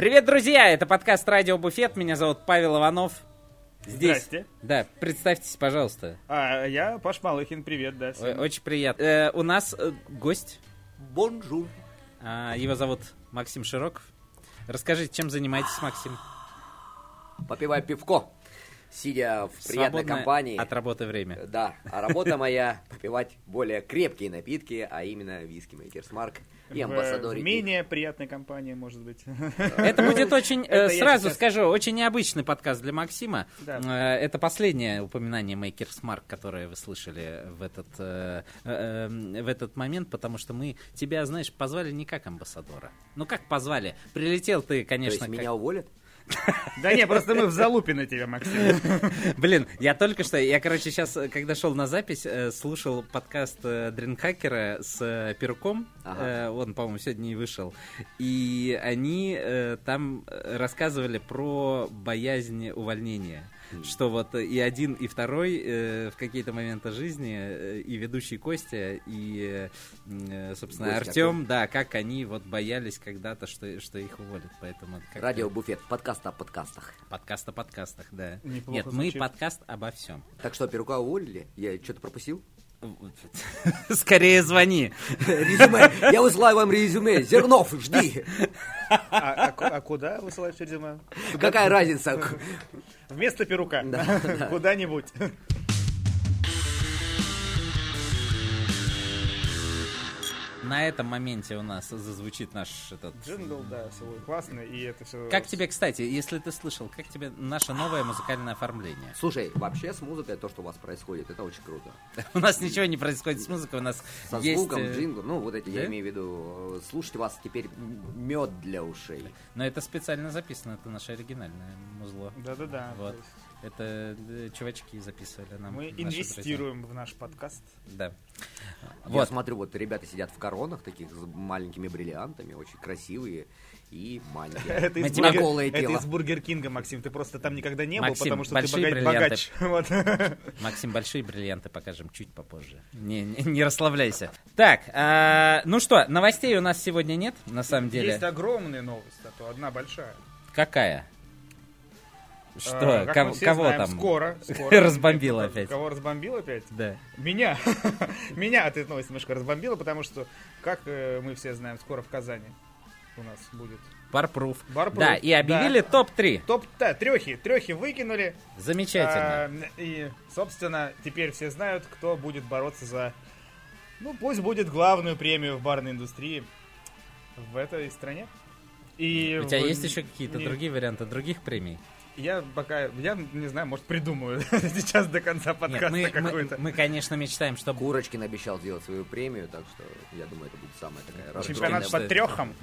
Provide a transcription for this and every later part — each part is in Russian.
Привет, друзья! Это подкаст Радио Буфет. Меня зовут Павел Иванов. Здесь. Здрасте. Да, представьтесь, пожалуйста. А, я Паш Малыхин, привет, да. всем. Очень приятно. Э, у нас э, гость. Бонжур. А, его зовут Максим Широков. Расскажите, чем занимаетесь, Максим? Попиваю пивко, сидя в приятной Свободное компании. От работы время. Да, а работа моя попивать более крепкие напитки, а именно виски Maker's Mark и В- амбассадор. в менее приятной компании, может быть. Это будет очень, э, Это сразу сейчас- скажу, очень необычный подкаст для Максима. Да. Э, Это последнее упоминание Makers Mark, которое вы слышали в этот, э, э, э, в этот момент, потому что мы тебя, знаешь, позвали не как амбассадора. Ну как позвали? Прилетел ты, То конечно, есть как- меня уволят? Да не, просто мы в залупе на тебя, Максим. Блин, я только что, я, короче, сейчас, когда шел на запись, э, слушал подкаст э, Дринхакера с э, Перуком. Ага. Он, по-моему, сегодня и вышел. И они там рассказывали про боязнь увольнения. Что вот и один, и второй э, в какие-то моменты жизни, э, и ведущий Костя, и, э, собственно, Гость Артем, да, как они вот боялись когда-то, что, что их уволят. Поэтому это как-то Радио Буфет, подкаст о подкастах. Подкаст о подкастах, да. Неплохо Нет, мы звучит. подкаст обо всем. Так что, Перука уволили? Я что-то пропустил? Скорее звони. Резюме. Я высылаю вам резюме. Зернов, жди. А, а а куда высылаешь резюме? Какая разница? Вместо перука. Да, Куда-нибудь. На этом моменте у нас зазвучит наш этот... Джингл, да, свой классный, и это все... Как тебе, кстати, если ты слышал, как тебе наше новое музыкальное оформление? Слушай, вообще с музыкой то, что у вас происходит, это очень круто. У нас ничего не происходит с музыкой, у нас Со есть... звуком, э, джинглом, ну вот эти, я имею в виду, э, слушать вас теперь мед для ушей. Но это специально записано, это наше оригинальное музло. Да-да-да. Вот. Это э, чувачки записывали нам. Мы инвестируем в наш подкаст. друзья. Да. Я Вот. смотрю, вот ребята сидят в коронах таких с маленькими бриллиантами, очень красивые и маленькие. Это из, тебя- бургер... голое это тело. из Бургер Кинга, Максим. Ты просто там никогда не был, потому что ты большие богач. Вот. Максим, большие бриллианты покажем чуть попозже. Не, не, не расслабляйся. Так, а, ну что, новостей у нас сегодня нет, на самом деле. Есть огромная новость, а то одна большая. Какая? А, Что? как Кого, мы все кого знаем, там? Скоро. скоро. Разбомбило опять. Кого разбомбило опять? Да. Меня. Меня от этой новости немножко разбомбило, потому что, как э, мы все знаем, скоро в Казани у нас будет Барпруф. Барпруф, Да, и объявили топ-3. топ да, трехи. Трехи выкинули. Замечательно. А, и, собственно, теперь все знают, кто будет бороться за, ну, пусть будет главную премию в барной индустрии в этой стране. И У тебя в- есть еще какие-то не- другие варианты других премий? Я пока, я не знаю, может придумаю сейчас до конца Нет, подкаста мы, мы, какой-то. мы, конечно, мечтаем, чтобы... Курочкин обещал сделать свою премию, так что я думаю, это будет самая такая Чемпионат по трехам.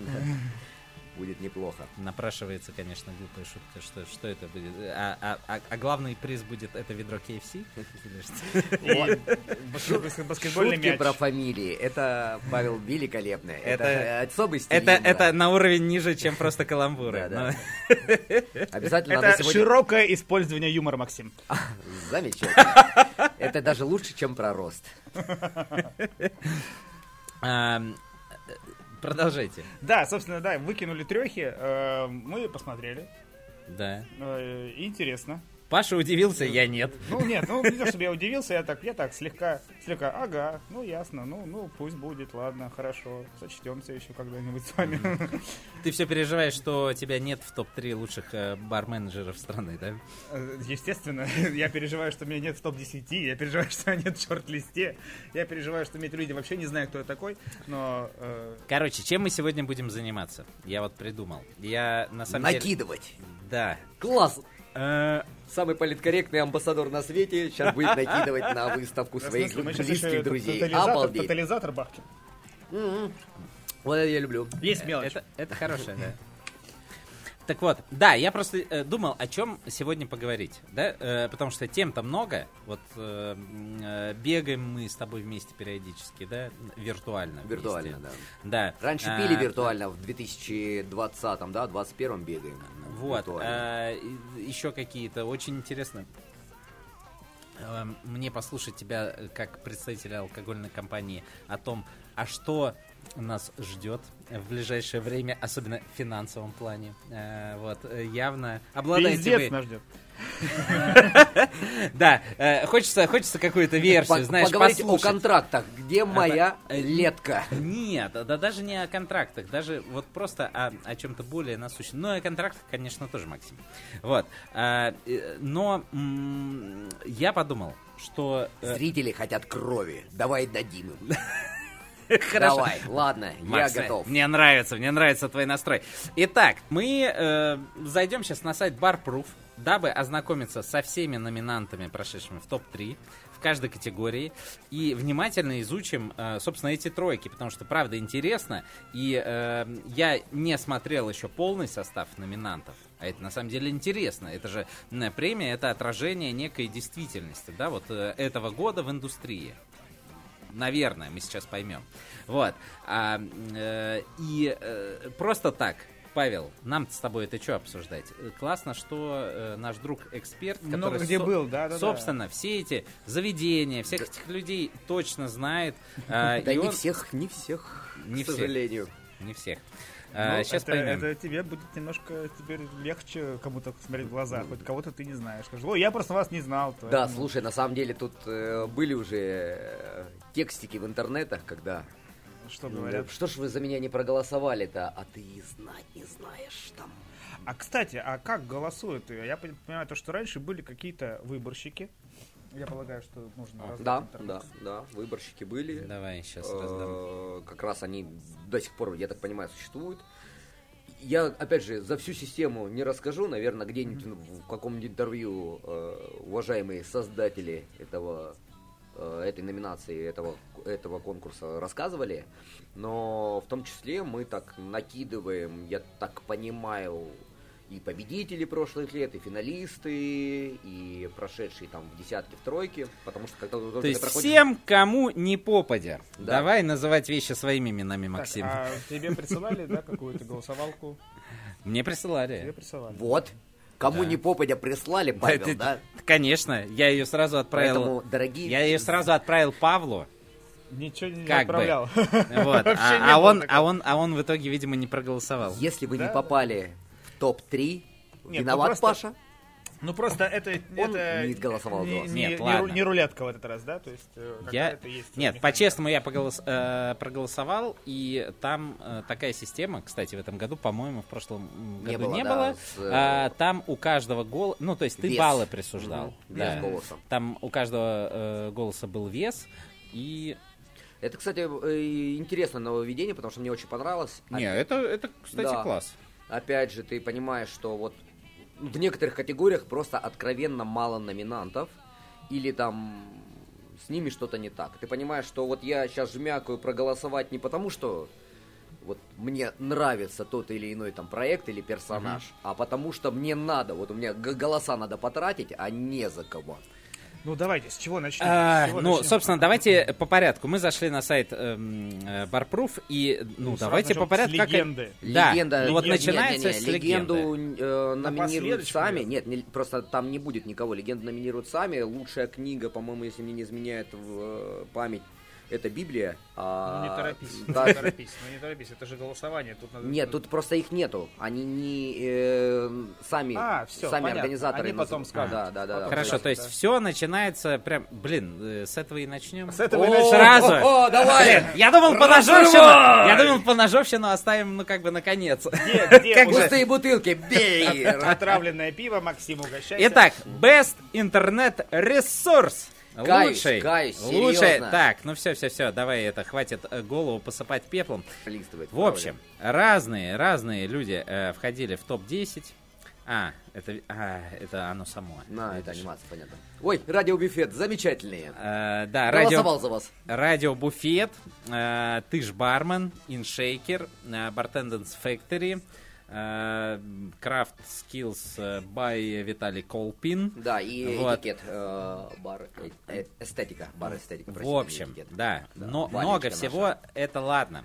Будет неплохо. Напрашивается, конечно, глупая шутка. Что, что это будет? А, а- а- а главный приз будет это ведро KFC? Шутки мяч. про фамилии. Это, Павел, великолепно. Это, особый стиль Это, на уровень ниже, чем просто каламбуры. Обязательно надо Это широкое использование юмора, Максим. Замечательно. Это даже лучше, чем про рост. Продолжайте. Да, собственно, да, выкинули трехи. э, Мы посмотрели. Да. Э, Интересно. Паша удивился, я нет. Ну нет, ну не то, чтобы я удивился, я так, я так слегка, слегка, ага, ну ясно, ну, ну пусть будет, ладно, хорошо, сочтемся еще когда-нибудь с вами. Ты все переживаешь, что тебя нет в топ-3 лучших э, бар-менеджеров страны, да? Э, Естественно, я переживаю, что меня нет в топ-10, я переживаю, что меня нет в шорт-листе, я переживаю, что эти люди вообще не знают, кто я такой, но э, Короче, чем мы сегодня будем заниматься? Я вот придумал. Я на самом деле... Накидывать. Да. Класс. Э, Самый политкорректный амбассадор на свете сейчас будет накидывать на выставку своих близких друзей. тотализатор, Обалдеть. тотализатор бахнем. Вот это я люблю. Есть мелочь. Это, это хорошее, да. Так вот, да, я просто э, думал, о чем сегодня поговорить, да, Э, потому что тем-то много, вот э, э, бегаем мы с тобой вместе периодически, да, виртуально. вместе. Виртуально, да. Да. Раньше А, пили виртуально, в 2020, да, 21 бегаем. Вот, а, еще какие-то очень интересно. э, Мне послушать тебя э, как представителя алкогольной компании о том, а что нас ждет в ближайшее время, особенно в финансовом плане. Э, вот, э, явно обладаете Пиздец вы... нас ждет. Да, э, хочется, хочется какую-то версию, знаешь, Поговорить о контрактах. Где моя летка? Нет, да даже не о контрактах, даже вот просто о, чем-то более насущном. Ну, и о контрактах, конечно, тоже, Максим. Вот. А, но я подумал, что... Зрители хотят крови. Давай дадим им. Хорошо. Давай, ладно, Макс, я готов. Мне нравится, мне нравится твой настрой. Итак, мы э, зайдем сейчас на сайт Barproof, дабы ознакомиться со всеми номинантами, прошедшими в топ-3 в каждой категории, и внимательно изучим, э, собственно, эти тройки, потому что, правда, интересно, и э, я не смотрел еще полный состав номинантов, а это на самом деле интересно. Это же премия, это отражение некой действительности, да, вот э, этого года в индустрии. Наверное, мы сейчас поймем. Вот. А, э, и э, просто так, Павел, нам с тобой это что обсуждать? Э, Классно, что э, наш друг-эксперт, который Много где со- был, да, да, да. собственно, все эти заведения, всех этих людей точно знает. а, Да не он- всех, не всех, Не к всех. сожалению. Не всех. Ну, сейчас это, поймем. это тебе будет немножко теперь легче кому-то смотреть в глаза, хоть кого-то ты не знаешь. Ой, я просто вас не знал. Да, поэтому- слушай, на самом деле тут э, были уже э, текстики в интернетах, когда... Что э, говорят. Что ж вы за меня не проголосовали-то? А ты и знать не знаешь там. А, кстати, а как голосуют? Я пон- понимаю, то, что раньше были какие-то выборщики. Я полагаю, что нужно раздать Да, интернет. да, да, выборщики были. Давай сейчас раздам. Э, Как раз они до сих пор, я так понимаю, существуют. Я, опять же, за всю систему не расскажу. Наверное, где-нибудь в каком-нибудь интервью э, уважаемые создатели этого, э, этой номинации, этого, этого конкурса рассказывали. Но в том числе мы так накидываем, я так понимаю, и победители прошлых лет, и финалисты, и прошедшие там в десятки, в тройки. Потому что когда То есть проходишь- всем, кому не попадя. Да. Давай называть вещи своими именами, Так, Максим. а тебе присылали, да, какую-то голосовалку? Мне Тебе присылали. присылали. Вот. Кому Да. не попадя прислали, Павел, ты- да? Конечно, я ее сразу отправил. Поэтому, дорогие... Я ее сразу отправил Павлу. Ничего не Как бы. отправлял. Вот. Вообще А, не а он, такого. а, он, а он в итоге, видимо, не проголосовал. Если вы Да, не попали топ-3, Нет, виноват ну просто- Паша. Ну просто это, это не голосовал за не, вас. не- Нет, не ладно. не рулетка в этот раз, да? То есть э, Я... какая-то есть Нет, по-честному я поголос- э, проголосовал, и там э, такая система, кстати, в этом году, по-моему, в прошлом м, Не году было, не да, было. с, э, А, там у каждого голоса, ну, то есть ты Вес. баллы присуждал. Мгм, да. вес голоса. Там у каждого э, голоса был вес, и... Это, кстати, э, интересное нововведение, потому что мне очень понравилось. Не, это, это кстати, Да. класс. Опять же, ты понимаешь, что вот в некоторых категориях просто откровенно мало номинантов, или там с ними что-то не так. Ты понимаешь, что вот я сейчас жмякаю проголосовать не потому, что вот мне нравится тот или иной там проект или персонаж, а потому что мне надо, вот у меня голоса надо потратить, а не за кого. Ну давайте, с чего начнем? А, С чего ну, начнем? собственно, давайте по порядку. Мы зашли на сайт эм, э, Barproof, и, ну, сразу давайте по с порядку. как- легенды. Да, Легенда, ну вот нет, начинается нет, нет, с легенду легенды. э, номинируют сами. нет? Нет, не- просто там не будет никого. Легенду номинируют сами. Лучшая книга, по-моему, если мне не изменяет в э, память, это Библия. Ну а, не торопись, да, не торопись, ну не торопись, это же голосование. Тут надо... Нет, тут просто их нету. Они не э, сами, А, всё, сами понятно. организаторы. Они потом скажут. Да, да, да. да. Потом Хорошо, скажут, то есть да. все начинается прям, блин, э, с этого и начнем. С этого и начнем. Сразу. О, давай! Я думал по ножовщину, я думал по ножовщину оставим, ну как бы наконец. Как уже Пустые бутылки, бей! отравленное пиво, Максим, угощайся. Итак, best интернет ресурс. Каюсь, Лучший, каюсь, лучший. серьезно. Так, ну все, все, все, давай это хватит э, голову посыпать пеплом. Листывает, В общем, разные, разные люди э, входили в топ-10. А, это, а, это оно само. На, это видишь. анимация, понятно. Ой, радиобуфет, замечательные. Э, да, радио, за вас. радио Буфет, э, Ты ж бармен, Иншейкер, э, Bartenders Factory, э, Craft Skills э, by Виталий Колпин. Да, и Вот. этикет, э, бар, э, э, эстетика, бар эстетика. В простите, общем, этикет. да, Да, но много наша. всего, это ладно.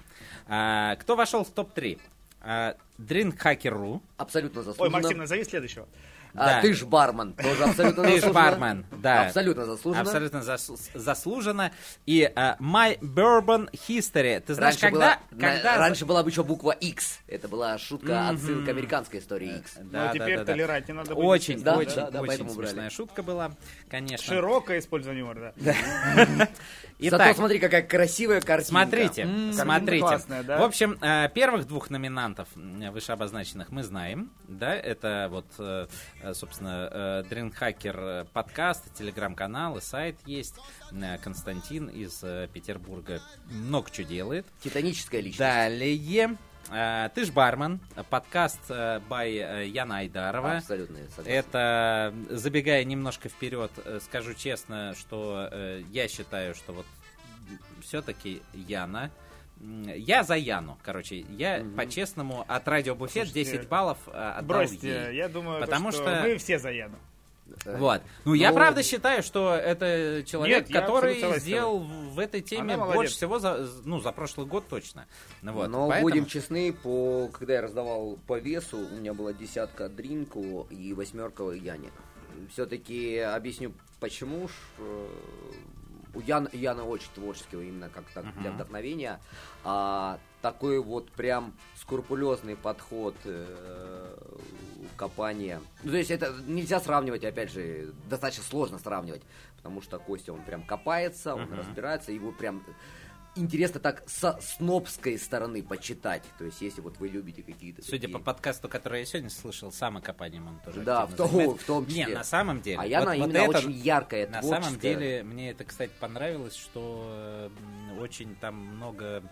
А, кто вошел в топ-3? А, Drinkhacker.ru. Абсолютно Ой, заслуженно. Максим, назови следующего. А, Да. ты ж бармен, тоже абсолютно Ты ж заслуженно. бармен, да. Абсолютно заслуженно. Абсолютно зас- заслуженно. И а, My Bourbon History. Ты знаешь, Раньше, когда... была, на- когда... раньше была бы еще буква X. Это была шутка отсылка к американской истории X. Да, Но да, теперь да, да. толерантнее надо быть. Очень, Да, очень, да, да, очень поэтому брали. смешная шутка была, конечно. Широкое использование юмора, да. Зато Итак, смотри, какая красивая картинка. Смотрите, М, смотрите. классная, да? В общем, э, первых двух номинантов м, вышеобозначенных мы знаем, да, это вот, э, э, собственно, э, э, подкаст, телеграм-канал и сайт есть. Э, Константин из э, Петербурга много чего делает. Титаническая личность. Далее, э, ты ж бармен, э, подкаст э, by э, Яна Айдарова. Абсолютно согласен. Это, забегая немножко вперед, э, скажу честно, что э, я считаю, что вот все-таки Яна. Я за Яну, короче. Я по-честному от радио Буфет Слушайте, 10 баллов э, отдал Бросьте, ей. я думаю, то, Потому что, что- мы все за Яну. Вот. Ну, я Ну, правда считаю, что это человек, Нет, который сделал в этой теме Она больше всего за, ну, за прошлый год точно. Ну, вот. Но Поэтому- будем честны, по, когда я раздавал по весу, у меня была десятка Дринку и восьмерка Яне. Все-таки объясню, почему. ж, э, У Ян, Яна очень творческий, именно как так для Мгм. вдохновения. А такой вот прям скрупулезный подход э, копания. Ну, то есть это нельзя сравнивать, опять же, достаточно сложно сравнивать, потому что Костя, он прям копается, он Мгм. разбирается, его прям интересно так со снобской стороны почитать. То есть, если вот вы любите какие-то Судя такие- по подкасту, который я сегодня слышал, самокопанием он тоже Да, в том- занимается. в том числе. Не, на самом деле. А Яна вот- вот именно это- очень яркая, На творческая. самом деле, мне это, кстати, понравилось, что э, очень там много,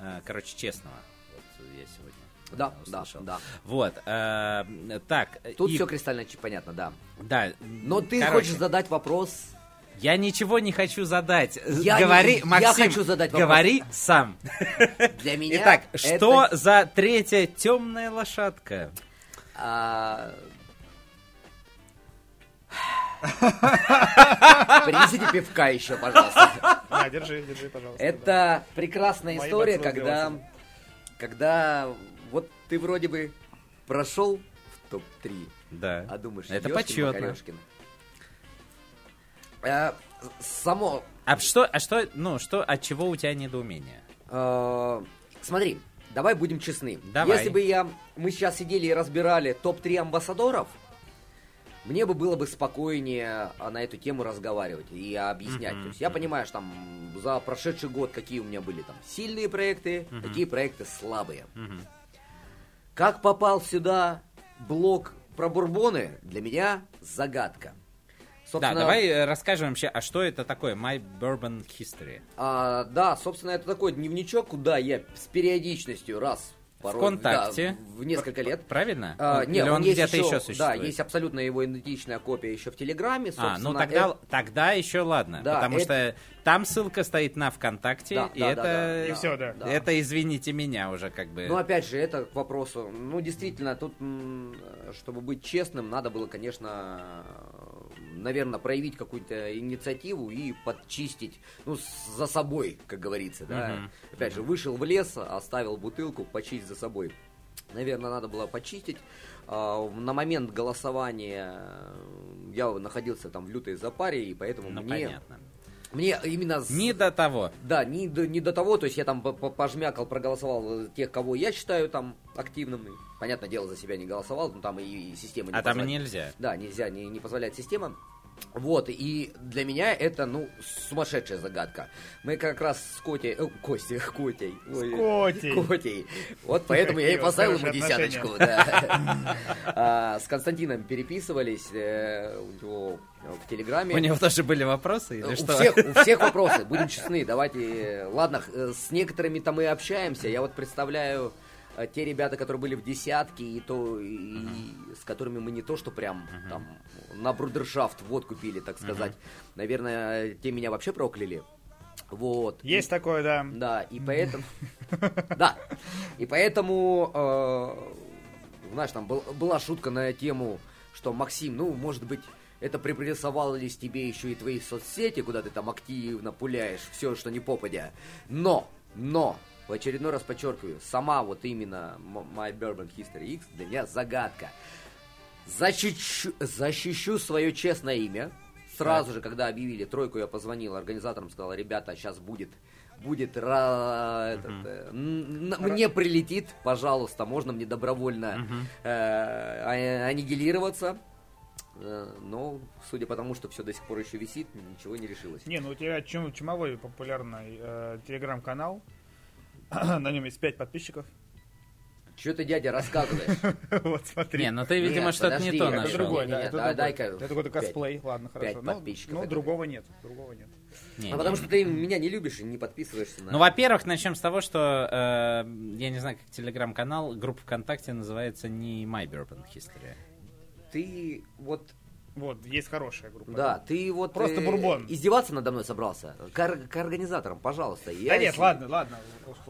э, короче, честного. Вот я сегодня Да, э, да, услышал. да. Вот, э, так. Тут и- все кристально понятно, да. Да. Но ты короче, хочешь задать вопрос. Я ничего не хочу задать. Я говори, не- я Максим, хочу задать вопрос. говори сам. Для меня. Итак, это, что за третья темная лошадка? а, Принесите пивка еще, пожалуйста. На, держи, держи, пожалуйста. да. Это прекрасная Моим история, когда, когда ты вроде бы прошел в топ-3, Да. а думаешь, Это Ёшкин почетно. Э, Само А что, а что, ну, что, от чего у тебя недоумение? Э, Смотри, давай будем честны. Давай. Если бы я, мы сейчас сидели и разбирали топ-3 амбассадоров, мне бы было бы спокойнее а, на эту тему разговаривать и объяснять. Мгм, То есть я понимаю, что там за прошедший год какие у меня были там сильные проекты, Мгм. какие проекты слабые. Мгм. Как попал сюда блок про бурбоны, для меня загадка. Да, Собственно, давай э, расскажем вообще, а что это такое My Bourbon History? А, да, собственно, это такой дневничок, куда я с периодичностью раз порой, ВКонтакте. да, в несколько лет. Правильно? А, Он- не, Или он, есть где-то еще, еще Да, существует? есть абсолютно его идентичная копия еще в Телеграме. А, ну тогда, это- тогда еще ладно, Да, потому это- что там ссылка стоит на ВКонтакте, Да, и да, это, да, да, И всё, да. да. это извините меня уже как бы. Ну, опять же, это к вопросу. Ну, действительно, тут, чтобы быть честным, надо было, конечно, наверное, проявить какую-то инициативу и подчистить, ну, за собой, как говорится, да. Мгм. Опять же, вышел в лес, оставил бутылку, почисть за собой. Наверное, надо было почистить. А, На момент голосования я находился там в лютой запаре, и поэтому ну мне, понятно. Мне именно... с- Не до того. да, не до, не до того, то есть я там по- по- пожмякал, проголосовал тех, кого я считаю там активными. Понятное дело, за себя не голосовал, но там и, и система не А там позволяет. нельзя. Да, нельзя, не, не позволяет система. Вот, и для меня это, ну, сумасшедшая загадка. Мы как раз с Котей, э, Костей, Котей. ой, Котей. Котей. Вот поэтому я и поставил ему десяточку. да. А, С Константином переписывались э, у него в Телеграме. У него тоже были вопросы или У что? всех, у всех вопросы, будем честны, давайте, э, ладно, э, с некоторыми-то мы общаемся, я вот представляю те ребята, которые были в десятке, и то, и с которыми мы не то, что прям там на брудершафт водку пили, так сказать, наверное, те меня вообще прокляли, вот. Есть такое, да. Да, и поэтому... Да, и поэтому, э, знаешь, там был- была шутка на тему, что Максим, ну, может быть, это припрессовались тебе еще и твои соцсети, куда ты там активно пуляешь все, что не попадя. Но, но, в очередной раз подчеркиваю, сама вот именно My Bourbon History X для меня загадка. Защищу, защищу свое честное имя. Сразу же, когда объявили тройку, я позвонил организаторам, сказал, ребята, сейчас будет будет ра- этот, э, н- мне прилетит, пожалуйста, можно мне добровольно э, а- аннигилироваться. Э, Но, судя по тому, что все до сих пор еще висит, ничего не решилось. Не, ну у тебя чум- чумовой популярный э, телеграм-канал. На нем есть 5 подписчиков. Что ты, дядя, рассказываешь? Вот смотри. Не, ну ты, видимо, Нет, что-то не то это Это нашел. другой, да, это дай-ка Это какой-то пять. косплей, ладно, Пять хорошо. Ну, подписчиков Ну, другого нет, другого нет. Не, А не. потому что ты меня не любишь и не подписываешься на... Ну, во-первых, начнем с того, что э, я не знаю, как телеграм-канал, группа ВКонтакте называется не My Bourbon History. Ты вот... Вот, есть хорошая группа. Да, ты вот... Просто э, бурбон. Издеваться надо мной собрался? К, к организаторам, пожалуйста. Да Я нет, с- ладно, ладно,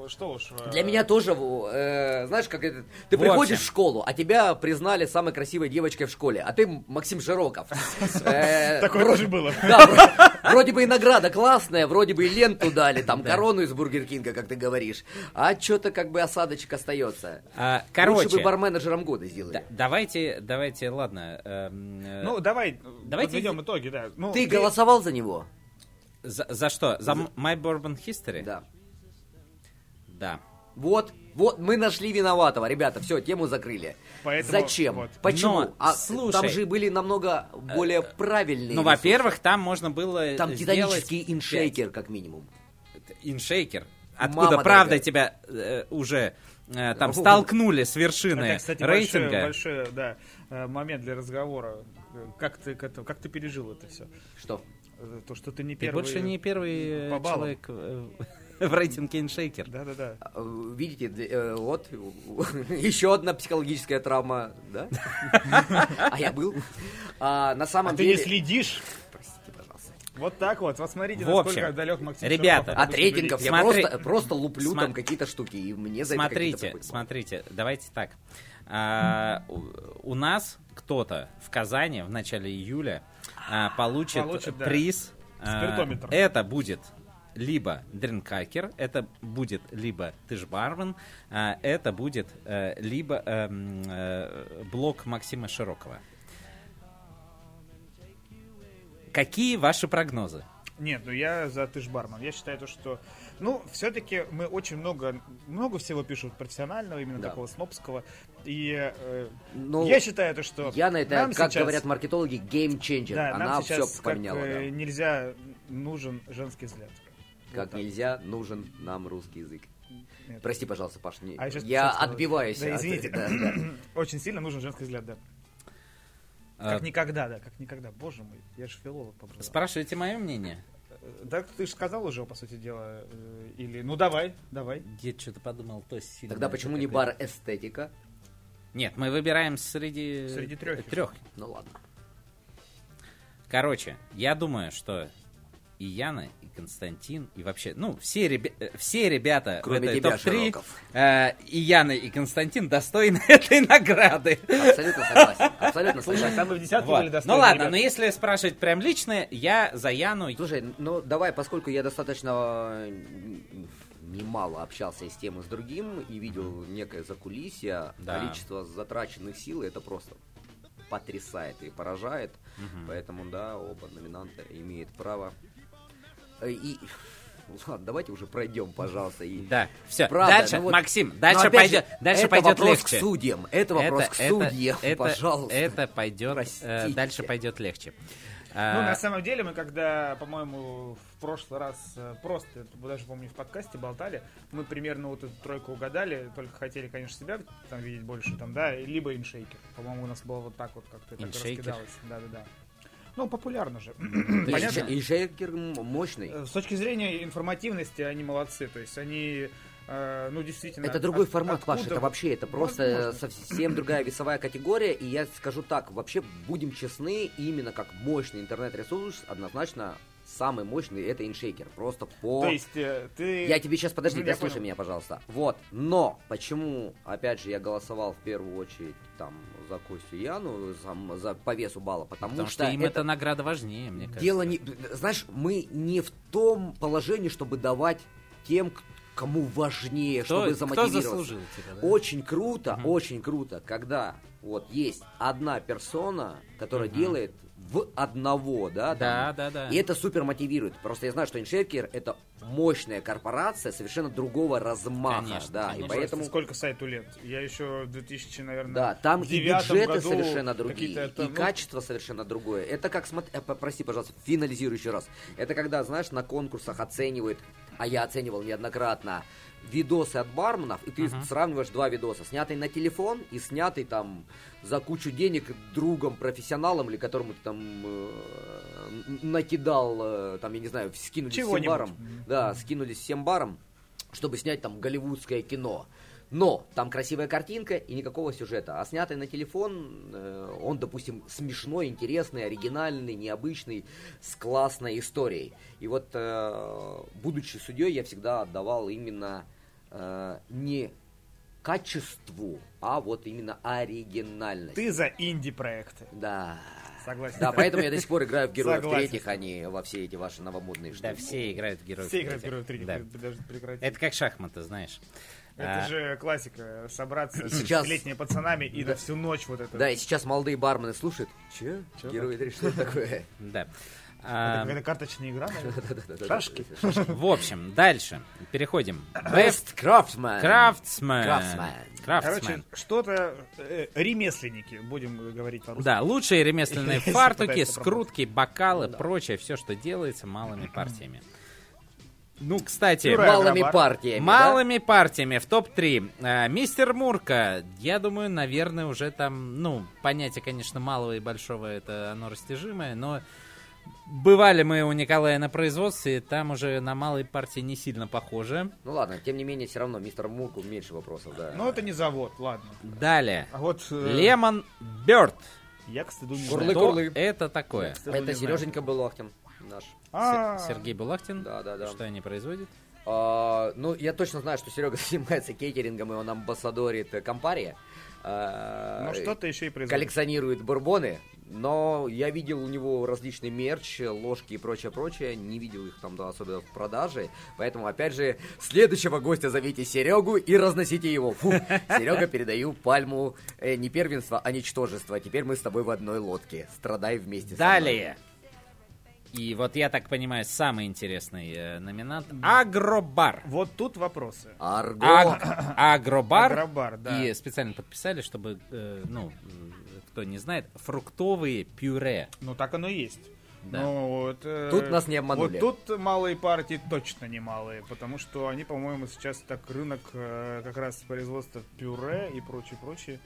что уж. э, Для меня тоже, э, знаешь, как это... Ты В приходишь общем. в школу, а тебя признали самой красивой девочкой в школе, а ты Максим Широков. Э, Такое тоже было. Да, вро- вроде бы и награда классная, вроде бы и ленту дали, там корону из Бургер Кинга, как ты говоришь. А что-то как бы осадочек остается. А, Лучше короче, бы барменеджером года да- сделали. давайте, давайте, ладно. эм, э, Ну, давай, Давайте подведем итоги, да. Ну, Ты голосовал за него? за, за что? За My Bourbon History? Да. Да. Вот, вот, мы нашли виноватого, ребята, все, тему закрыли. Поэтому Зачем? вот. Почему? Но, а слушай, там же были намного более правильные. Ну, во-первых, там можно было там титанический иншейкер, как минимум. Иншейкер. Мама Откуда, правда, дорогая. тебя э, уже э, там О. столкнули с вершины Это, кстати, рейтинга. большой, большой, да, э, момент для разговора. Э, Как ты, к этому- как ты пережил это все? Что? То, что ты не Ты первый... больше не первый э, по баллам. человек э, в рейтинге иншейкер. Да-да-да. А, Видите, э, вот еще одна психологическая травма, да? А я был. А, На А самом ты не деле... следишь? Простите, пожалуйста. Вот так вот. Вот смотрите, В насколько общем, далек Максим ребята, Широков От рейтингов я Смотри- просто, просто луплю там какие-то штуки, и мне за Смотрите, смотрите, давайте так. А, у, у нас кто-то в Казани в начале июля а, получит, Получит, да. приз. а, это будет либо дринкакер, это будет либо ты ж бармен, а, это будет э, либо эм, э, блок Максима Широкого. Какие ваши прогнозы? Нет, ну я за ты ж бармен. Я считаю то, что... Ну, все-таки мы очень много, много всего пишут профессионального, именно Да. такого снобского. И э, Ну, я считаю то, что... Я на это, нам как сейчас- говорят маркетологи, геймченджер. Да, Она нам все сейчас как, поменяла. э, да. нельзя нужен женский взгляд. Как Вот так. нельзя, нужен нам русский язык. Нет. Прости, пожалуйста, Паш, не- А я я отбиваюсь. Да, от- извините. да, да. Очень сильно нужен женский взгляд, да. А, Как никогда, да, как никогда. Боже мой, я же филолог по. Спрашивайте мое мнение. Э, Так ты же сказал уже, по сути дела. э, Или, ну давай, давай. Я что-то подумал, то сильно. Тогда почему не бар эстетика? Нет, мы выбираем среди... Среди трёх. трех. Ну ладно. Короче, я думаю, что и Яна, и Константин, и вообще, ну, все, ребя- э, все ребята Кроме в этой тебя, топ-3, Широков. э, и Яна, и Константин достойны этой награды. Абсолютно согласен. Абсолютно согласен. и в десятке Вот. были достойны Ну ладно, ребята. но если спрашивать прям лично, я за Яну. Слушай, ну давай, поскольку я достаточно немало общался и с тем, и с другим, и видел некое закулисье, Да. количество затраченных сил, это просто потрясает и поражает. Поэтому, да, оба номинанта имеют право. Э, И... Ладно, давайте уже пройдем, пожалуйста. И... Да, все, Правда, дальше, ну вот- Максим, Но дальше пойдет, же, дальше это пойдет вопрос легче. к судьям. Это вопрос к судьям, это, пожалуйста. Это пойдет, э, дальше пойдет легче. Ну, А, на самом деле, мы когда, по-моему, в прошлый раз э, просто, это даже, помню, в подкасте болтали, мы примерно вот эту тройку угадали, только хотели, конечно, себя там видеть больше, там, да, либо иншейкер. По-моему, у нас было вот так вот как-то так раскидалось. Да-да-да. Ну, понятно же. И Понятно? И Шейкер мощный. Э, С точки зрения информативности они молодцы. То есть они, э, ну, действительно... Это другой от- формат, откуда- это вообще, это просто Возможно. совсем другая весовая категория, и я скажу так, вообще будем честны, именно как мощный интернет-ресурс, однозначно самый мощный это иншейкер, просто по... То есть э, ты... Я тебе сейчас, подожди, Ну, я дослушай понял. меня, пожалуйста. Вот, но почему, опять же, я голосовал в первую очередь там за Костю Яну, за, за- по весу балла, потому, Потому что, что им это эта награда важнее, мне кажется. Дело не... Знаешь, мы не в том положении, чтобы давать тем, к- кому важнее, Кто, чтобы кто замотивироваться. заслужил тебя, да? Очень круто, Мгм. очень круто, когда вот есть одна персона, которая Мгм. делает в одного, да, Да, там, да, да. и это супер мотивирует. Просто я знаю, что InShaker это мощная корпорация совершенно другого размаха, Конечно, да, конечно. и поэтому Сколько сайту лет? Я еще в 2000, наверное, да, там и бюджеты году совершенно другие, какие-то и ну, качество совершенно другое. Это как, смотри, э, прости, пожалуйста, финализирую еще раз. Это когда, знаешь, на конкурсах оценивают, а я оценивал неоднократно, видосы от барменов, и ты Мгм. сравниваешь два видоса, снятый на телефон и снятый там за кучу денег другом, профессионалом, или которому ты там э, накидал, э, там, я не знаю, скинулись всем баром. Да, скинулись всем баром, чтобы снять там голливудское кино. Но там красивая картинка и никакого сюжета. А снятый на телефон, э, он, допустим, смешной, интересный, оригинальный, необычный, с классной историей. И вот, э, будучи судьей, я всегда отдавал именно э, не качеству, а вот именно оригинальность. Ты за инди-проекты. Да. Согласен. Да, поэтому я до сих пор играю в героев Согласен. третьих, а не во все эти ваши новомодные штуки. Да, все играют в героев. Все играют в третьих. героев третьих. Да. Прекрати. Это как шахматы, знаешь. Это А, же классика. Собраться Сейчас- с летними пацанами и Да. на всю ночь вот это. Да, и сейчас молодые бармены слушают. Че? Чё? Герои три, что это такое? Да. Это А, какая-то карточная игра. Шашки. в общем, дальше. Переходим. Best Craftsman. Крафтсмен. Короче, что-то э, ремесленники, будем говорить по-русски. Да, лучшие ремесленные фартуки, скрутки, бокалы, Да. прочее, все, что делается малыми партиями. Ну, кстати, Пюре. Малыми Агробар. партиями, да? малыми партиями в топ-3. А, Мистер Мурка, я думаю, наверное, уже там, ну, понятие, конечно, малого и большого, это оно растяжимое, но бывали мы у Николая на производстве, там уже на малой партии не сильно похоже. Ну ладно, тем не менее, все равно мистер Мурку меньше вопросов, да. Но это не завод, ладно. Далее. А вот э, Лемон Бёрд. я, к стыду, не знаю. Что Курлы. это такое? Стыду, Это. Сереженька Булахтин наш. А, Се- Сергей Булахтин? Да, да, да. Что они производят? А, ну, я точно знаю, что Серега занимается кейтерингом, и он амбассадорит э, Компария. А, Ну что-то еще и производит. коллекционирует бурбоны, но я видел у него различный мерч, ложки и прочее-прочее, не видел их там, да, особенно в продаже, поэтому, опять же, следующего гостя зовите Серегу и разносите его. Фу, Серега, передаю пальму э, не первенства, а ничтожества. Теперь мы с тобой в одной лодке. Страдай вместе со мной. Далее. И вот я так понимаю, самый интересный э, номинант Агробар. Вот тут вопросы. Арго. Аг- Агробар. Агробар, да. И специально подписали, чтобы, э, ну, кто не знает, фруктовые пюре. Ну так оно и есть. Да. Но вот, э, Тут нас не обманули. Вот тут малые партии точно не малые, потому что они, по-моему, сейчас так рынок э, как раз производства пюре и прочее, прочее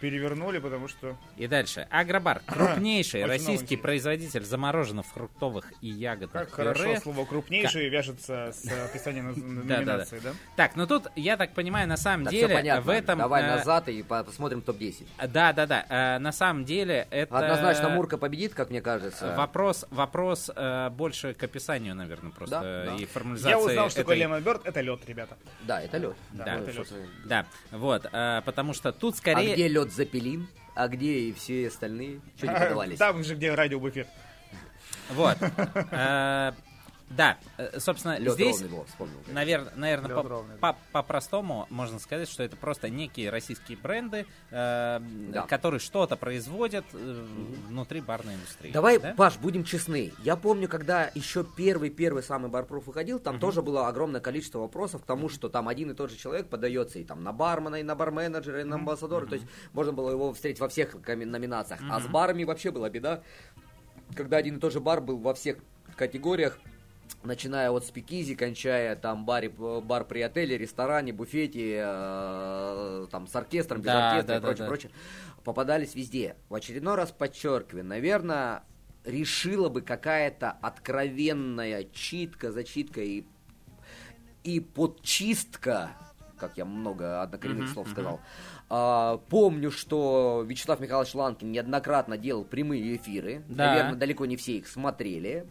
перевернули, потому что И дальше. Агробар. Крупнейший Очень российский производитель замороженных фруктовых и ягодных как пюре. хорошо слово крупнейший вяжется с описанием номинации, да? Так, ну тут, я так понимаю, на самом деле, в этом... Давай э, назад и по- посмотрим топ-10. Да, да, да. э, на самом деле это... Однозначно Мурка победит, как мне кажется. Вопрос, вопрос э, больше к описанию, наверное, просто и формализации. Я узнал, что такое лемон бёрд, это лед, ребята. Да, это лед. Да. Да, вот, потому что тут А скорее... где лед Запелин? А где и все остальные? Что не подавались? Там же, где радиобуфет. Вот. Да, э, собственно, Лед здесь... ровный был, вспомнил. Навер- наверное, по- ровный, по- по-простому можно сказать, что это просто некие российские бренды, э, Да. которые что-то производят э, внутри барной индустрии. Давай, да? Паш, будем честны. Я помню, когда еще первый-первый самый Барпруф выходил, там тоже было огромное количество вопросов к тому, что там один и тот же человек подается и там на бармена, и на барменеджера, и на амбассадора. То есть можно было его встретить во всех номинациях. А с барами вообще была беда, когда один и тот же бар был во всех категориях, начиная от спикизи, кончая там баре, бар при отеле, ресторане, буфете, э, там с оркестром, без Да, оркестра да, и да, прочее, да. прочее, попадались везде. В очередной раз подчеркиваю, наверное, решила бы какая-то откровенная читка, зачитка и, и подчистка, как я много однокоренных Мгм, слов сказал. А, помню, что Вячеслав Михайлович Ланкин неоднократно делал прямые эфиры. Да. Наверное, далеко не все их смотрели.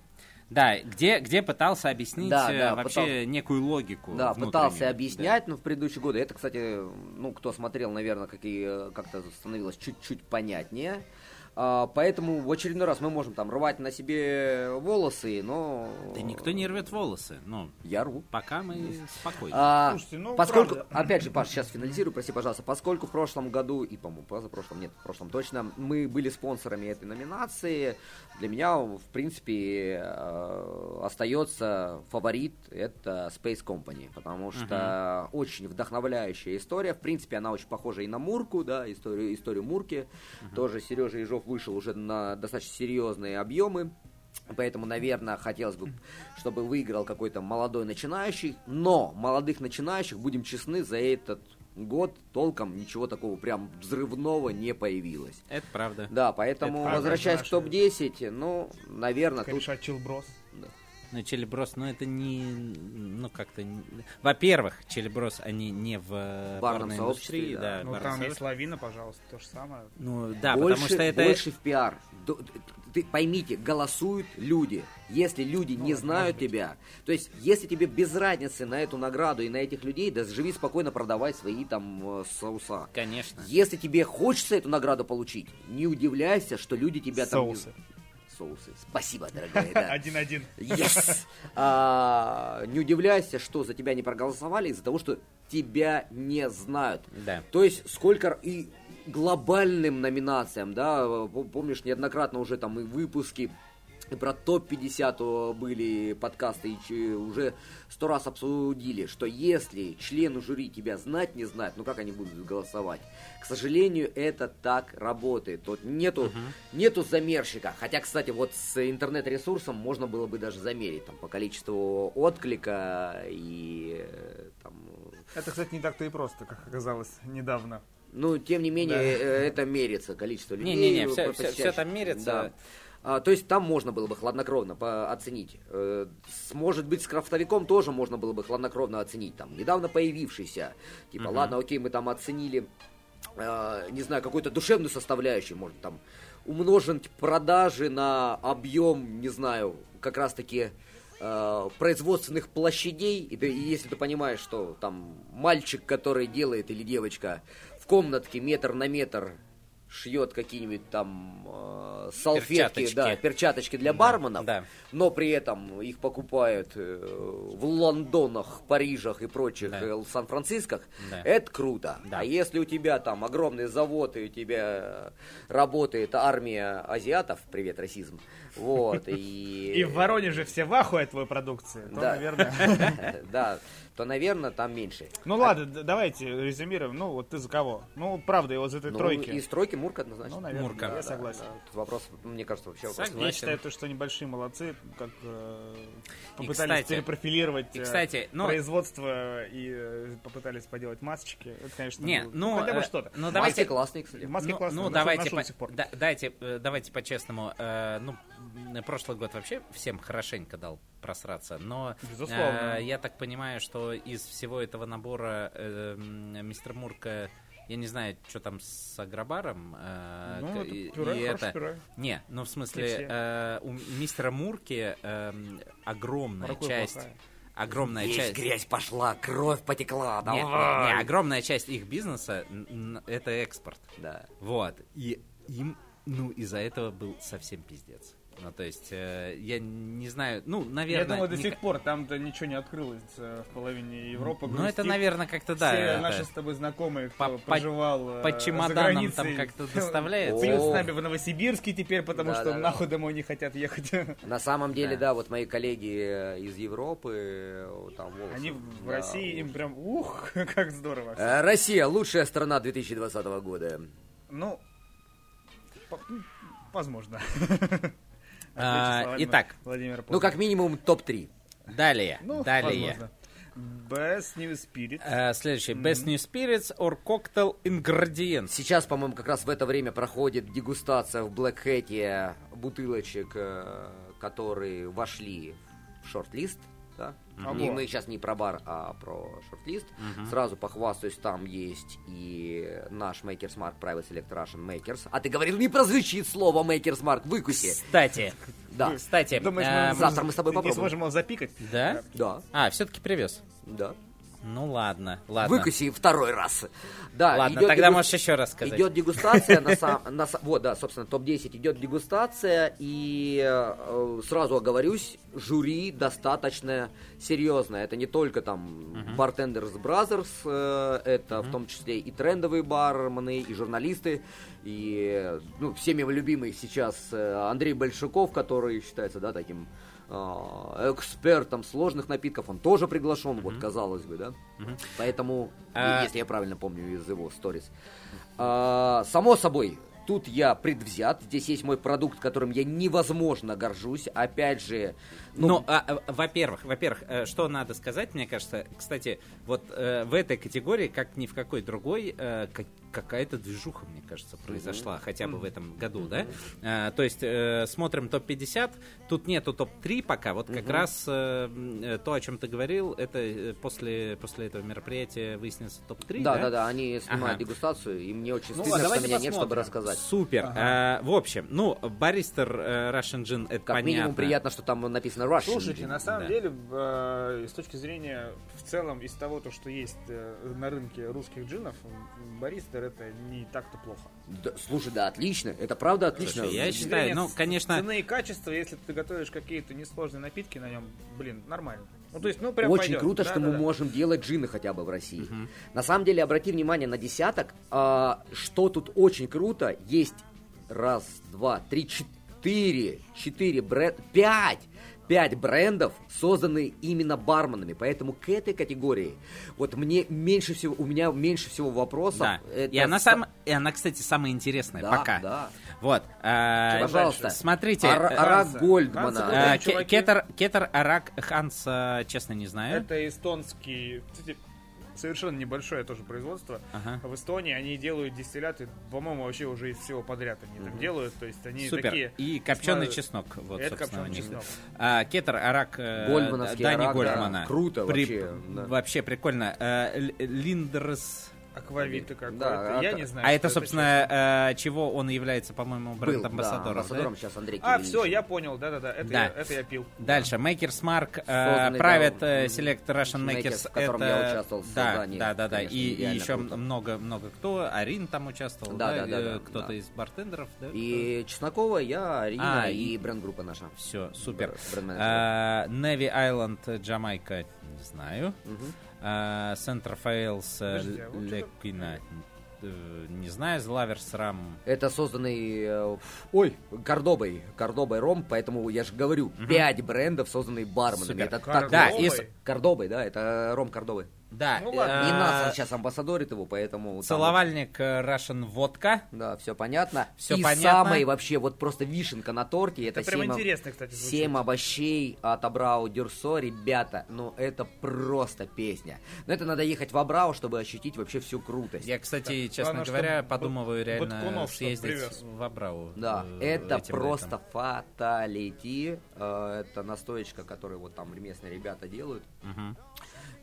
Да, где, где пытался объяснить Да, э, да, вообще пытался- некую логику. Да, пытался объяснять, но в предыдущие годы. Это, кстати, ну, кто смотрел, наверное, как и, э, как-то становилось чуть-чуть понятнее. А, поэтому в очередной раз мы можем там рвать на себе волосы, но... Да никто не рвет волосы. Ну, Я рву. пока мы спокойны. А, Слушайте, ну, поскольку, правда. опять же, Паш, сейчас финализирую, прости, пожалуйста, поскольку в прошлом году, и, по-моему, позапрошлом, нет, в прошлом точно, мы были спонсорами этой номинации, для меня, в принципе, э, остается фаворит, это Space Company, потому что очень вдохновляющая история, в принципе, она очень похожа и на Мурку, да, историю, историю Мурки, тоже Сережа Ежов вышел уже на достаточно серьезные объемы, Поэтому, наверное, хотелось бы, чтобы выиграл какой-то молодой начинающий. Но молодых начинающих, будем честны, за этот год толком ничего такого прям взрывного не появилось. Это правда. Да, поэтому, Это правда, возвращаясь к наши. топ-10, ну, наверное, тут... Конечно, Ну, Челеброс, ну это не, ну как-то, не- во-первых, Челеброс, они не в э, Барном барной сообществе, индустрии, да. да, Ну, там есть Лавина, пожалуйста, то же самое. Ну, да, больше, потому что это... больше в пиар. Ты поймите, голосуют люди. Если люди не вот, знают тебя, то есть если тебе без разницы на эту награду и на этих людей, да живи спокойно, продавай свои там э, соуса. Конечно. Если тебе хочется эту награду получить, не удивляйся, что люди тебя там... не- Соусы. Соусы. Спасибо, дорогая. да. Один-один. Yes! А, не удивляйся, что за тебя не проголосовали из-за того, что тебя не знают. Да. То есть сколько и глобальным номинациям, да, п- помнишь, неоднократно уже там и выпуски про топ-50 были подкасты, и уже сто раз обсудили, что если члены жюри тебя знать не знают, ну как они будут голосовать? К сожалению, это так работает. Вот нету, нету замерщика. Хотя, кстати, вот с интернет-ресурсом можно было бы даже замерить там, по количеству отклика и э, там, Это, кстати, не так-то и просто, как оказалось недавно. ну, тем не менее, Да. э, это мерится количество людей. Не-не-не, всё- посещающих. всё там мерится. Да. А, то есть там можно было бы хладнокровно по- оценить. Э, с- может быть, с крафтовиком тоже можно было бы хладнокровно оценить. Там недавно появившийся. Типа, Мгм. ладно, окей, мы там оценили, э, не знаю, какую-то душевную составляющую, может, там умножить продажи на объем, не знаю, как раз-таки э, производственных площадей, и, ты- и если ты понимаешь, что там мальчик, который делает, или девочка, в комнатке метр на метр шьет какие-нибудь там э, салфетки, Перчаточки. да, перчаточки для Да, барменов, да. но при этом их покупают э, в Лондонах, Парижах и прочих Да. э, Сан-Францисках, Да. это круто. Да. А если у тебя там огромный завод и у тебя работает армия азиатов, привет, расизм, вот, и... И в Воронеже все в ахуе от твоей продукции. То, Да. наверное... Да, то, наверное, там меньше. Ну ладно, д- давайте резюмируем. Ну, вот ты за кого? Ну, правда, его за этой Ну, тройки. Из тройки Мурка однозначно. Ну, наверное, Мурка. я согласен. Тут вопрос, мне кажется, вообще вопрос. Я считаю, то, что они большие молодцы, как э, попытались перепрофилировать э, ну- производство и э, попытались поделать масочки. Это, конечно, Не, ну, ну, хотя бы что-то. ну, Маски давайте, классные, кстати. Маски классные, ну, давайте, дайте, давайте по-честному. ну, прошлый год вообще всем хорошенько дал просраться, но Безусловно. э, я так понимаю, что из всего этого набора э, мистер Мурка, я не знаю, что там с Агробаром. э, Ну, это пюре, и это- пюре. Не, ну в смысле, э, у мистера Мурки эм, огромная Рукой часть, плохая. огромная Есть часть. грязь пошла, кровь потекла, Не, не, давай. не, огромная часть их бизнеса это экспорт. Да. Вот. И им, ну, из-за этого был совсем пиздец. Ну, то есть, э, я не знаю, ну, наверное... Я думаю, до не- сих пор там-то ничего не открылось э, в половине Европы. Ну, это, наверное, как-то, да. Все это наши с тобой знакомые, кто По- проживал э, по чемоданам там как-то доставляется. Пьют с нами в Новосибирске теперь, потому Да, что да, да. нахуй домой не хотят ехать. На самом деле, Да. да, вот мои коллеги э, из Европы, там волосы. Они в да, России, им прям, ух, как здорово. Э, Россия лучшая страна 2020 года. Ну, возможно. А, итак. Владимира Ну, как минимум, топ-3. Далее, Ну, далее. возможно. Best New Spirit. Э, следующий. Best New Spirits or Cocktail Ingredients. Сейчас, по-моему, как раз в это время проходит дегустация в Black Hat бутылочек, э, которые вошли в шорт-лист. Ого. И мы сейчас не про бар, а про шорт-лист. Сразу похвастаюсь, там есть и наш Makers Mark Private Select Russian Makers. А ты говорил, не прозвучит слово Makers Mark, выкуси. Кстати, Да, кстати, Думаешь, э, мы завтра мы с тобой не попробуем. сможем его запикать? да? да, А, все-таки привез. да. Ну ладно, ладно. Выкуси второй раз. Да, Ладно, идет тогда дегу- можешь еще раз сказать. Идет дегустация, на сам, на вот, да, собственно, топ-10 идет дегустация, и э, сразу оговорюсь, жюри достаточно серьезное. Это не только там Bartenders Brothers, э, это в том числе и трендовые бармены, и журналисты, и ну, всеми любимый сейчас э, Андрей Большаков, который считается, да, таким экспертом сложных напитков, он тоже приглашен, вот, казалось бы, да. Поэтому, А- если я правильно помню из его сторис. А, само собой, тут я предвзят. Здесь есть мой продукт, которым я невозможно горжусь. Опять же, ну, Ну, а, а, во-первых, во-первых, э, что надо сказать, мне кажется, кстати, вот э, в этой категории, как ни в какой другой, э, как- какая-то движуха, мне кажется, произошла, хотя бы в этом году, да? Э, то есть э, смотрим топ-50, тут нету топ-3 пока, вот как раз э, э, то, о чем ты говорил, это э, после, после этого мероприятия выяснится топ-3, да, да? да, да, они снимают Ага. дегустацию, и мне очень Ну стыдно, ладно, что меня нет, чтобы посмотрим. рассказать. Супер. А, в общем, ну, баристер э, Russian Gin, это Как понятно. минимум приятно, что там написано Russian. Слушайте, на самом Да. деле, э, с точки зрения в целом из того, то, что есть э, на рынке русских джинов, м, баристер это не так-то плохо. Да, слушай, да, отлично. Это правда отлично. Слушай, я считаю, ну, конечно- Цены и качества, если ты готовишь какие-то несложные напитки на нем, блин, нормально. Ну, то есть, ну, прям Очень пойдет. круто, Да, что да, мы да. можем делать джины хотя бы в России. На самом деле, обрати внимание на десяток. а, что тут очень круто, есть раз, два, три, четыре, четыре бренда, пять, пять брендов, созданные именно барменами. Поэтому к этой категории вот мне меньше всего, у меня меньше всего вопросов. Да. Это И она, са- сам, и она, кстати, самая интересная Да, пока. да. Вот. а, Пожалуйста. Смотрите. Ара- э, Арак. Гольдмана. Э, чуваки. Кетер, Кетер Арак Ханса, честно, не знаю. Это эстонский, кстати, совершенно небольшое тоже производство. Ага. В Эстонии они делают дистилляты, по-моему, вообще уже из всего подряд они так делают. То есть они Супер. такие... И копченый весьма- чеснок. Вот, Это собственно, копченый чеснок. А, Кетер Арак э, Гольдмановский Дани арак, да. Гольдмана. Круто вообще, да. Вообще прикольно. Э, Л- Линдерс. Аквавита какой-то. Да, Я а- не знаю. А это, собственно, э, чего он является, по-моему, Был, да, бренд-амбассадором. да? амбассадором сейчас Андрей А, все, я понял, да-да-да, это, Да. Я, это я пил. Дальше, Makers Mark, э, Созданный, Private да, э, Select Russian Makers, Makers. в котором это... я участвовал в да, создании. Да, да, да. Конечно, И, и еще много-много кто. Арин там участвовал, Да, да? да, да, э, да, Кто-то да. из бартендеров, да? И Чеснокова, я, Арина А, и, бренд-группа наша. Все, супер. Неви Айленд, Джамайка, не знаю. Мгм. А, Подожди, а вот что- Лекина, э, не знаю. Злаверс, Рам. Это созданный, э, ой, Кордобой, Кордобой ром, поэтому я же говорю, пять брендов, созданные барменами. Супер. Это так, Да, из... Кордобой, да, это ром Кордобы. Да, Ну ладно. И э, нас сейчас амбассадорит его, поэтому... там Целовальник э, Russian Водка. Да, все понятно. Всё и понятно. самый вообще вот просто вишенка на торте, это, Это прям семь, интересно, кстати, звучит. семь овощей от Абрау Дюрсо, ребята, ну это просто песня. Но это надо ехать в Абрау, чтобы ощутить вообще всю крутость. Я, кстати, честно главное, говоря, подумываю реально Буткунов съездить в Абрау. Да, э, это просто летом. фаталити. Э, Это настоечка, которую вот там местные ребята делают. Мгм.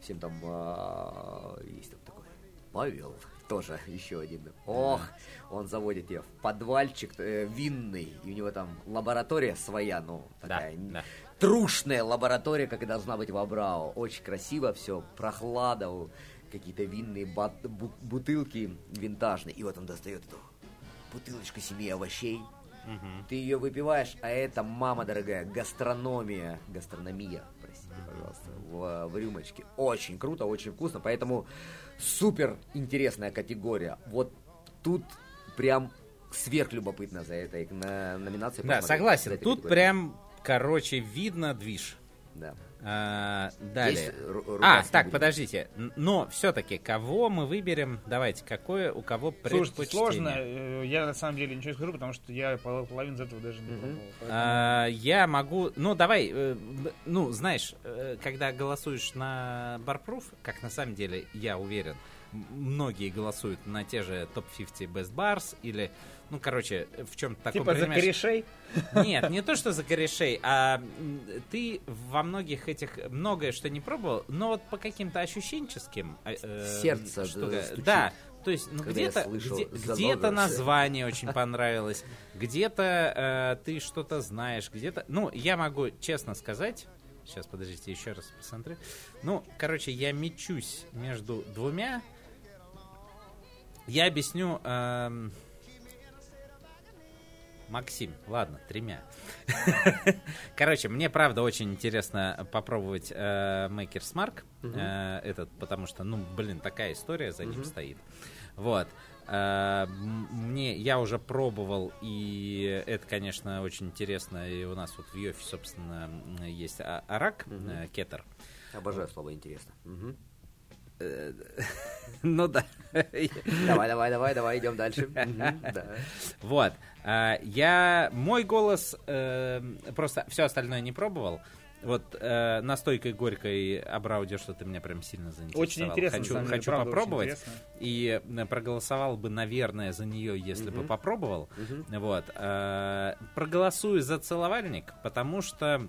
Всем там а, есть там такой Павел, тоже еще один. Ох, он заводит тебя в подвальчик э, винный, и у него там лаборатория своя, ну, Да, такая да. трушная лаборатория, как и должна быть в Абрау. Очень красиво все, прохлада, какие-то винные бутылки винтажные. И вот он достает эту бутылочку семи овощей. Ты ее выпиваешь, а это, мама дорогая, гастрономия, гастрономия, пожалуйста, в, в рюмочке. Очень круто, очень вкусно, поэтому супер интересная категория. Вот тут прям сверхлюбопытно за этой на, номинацией. Да, согласен. Тут прям, короче, видно движ. Да. А, далее. А, так, подождите. Но все-таки, кого мы выберем? Давайте, какое у кого Слушайте, предпочтение? сложно. э, Я на самом деле ничего не скажу, потому что я пол- половину из этого даже не пробовал. Поэтому- А, я могу... Ну, давай, э, ну, знаешь, э, когда голосуешь на Барпруф, как на самом деле, я уверен, м- многие голосуют на те же топ-50 Best Bars или, ну, короче, в чем-то таком... Типа за корешей? Нет, не то, что за корешей, а ты во многих этих многое что не пробовал, но вот по каким-то ощущенческим э, э, Сердце, штука- да, стучит. Да, то есть, ну где-то где, где-то название очень понравилось, где-то э, ты что-то знаешь, где-то. Ну, я могу честно сказать, Сейчас, подождите, еще раз посмотрю. Ну, короче, я мечусь между двумя. Я объясню... эм, Максим, ладно, тремя. Короче, мне правда очень интересно попробовать э, Maker's Mark, э, этот, потому что, ну, блин, такая история за ним стоит. Вот. Э, мне, я уже пробовал, и это, конечно, очень интересно. И у нас вот в Йофе, собственно, есть а- арак, э, кетер. Обожаю слово интересно. Мгм. Ну да. Давай, давай, давай, давай, идем дальше. Вот. А, Я мой голос э, просто все остальное не пробовал. Вот э, настойкой горькой обраудер, что ты меня прям сильно заинтересовал. Очень интересно, Хочу, деле, хочу правда, попробовать. И э, проголосовал бы, наверное, за нее, если бы попробовал. Вот. э, проголосую за целовальник, потому что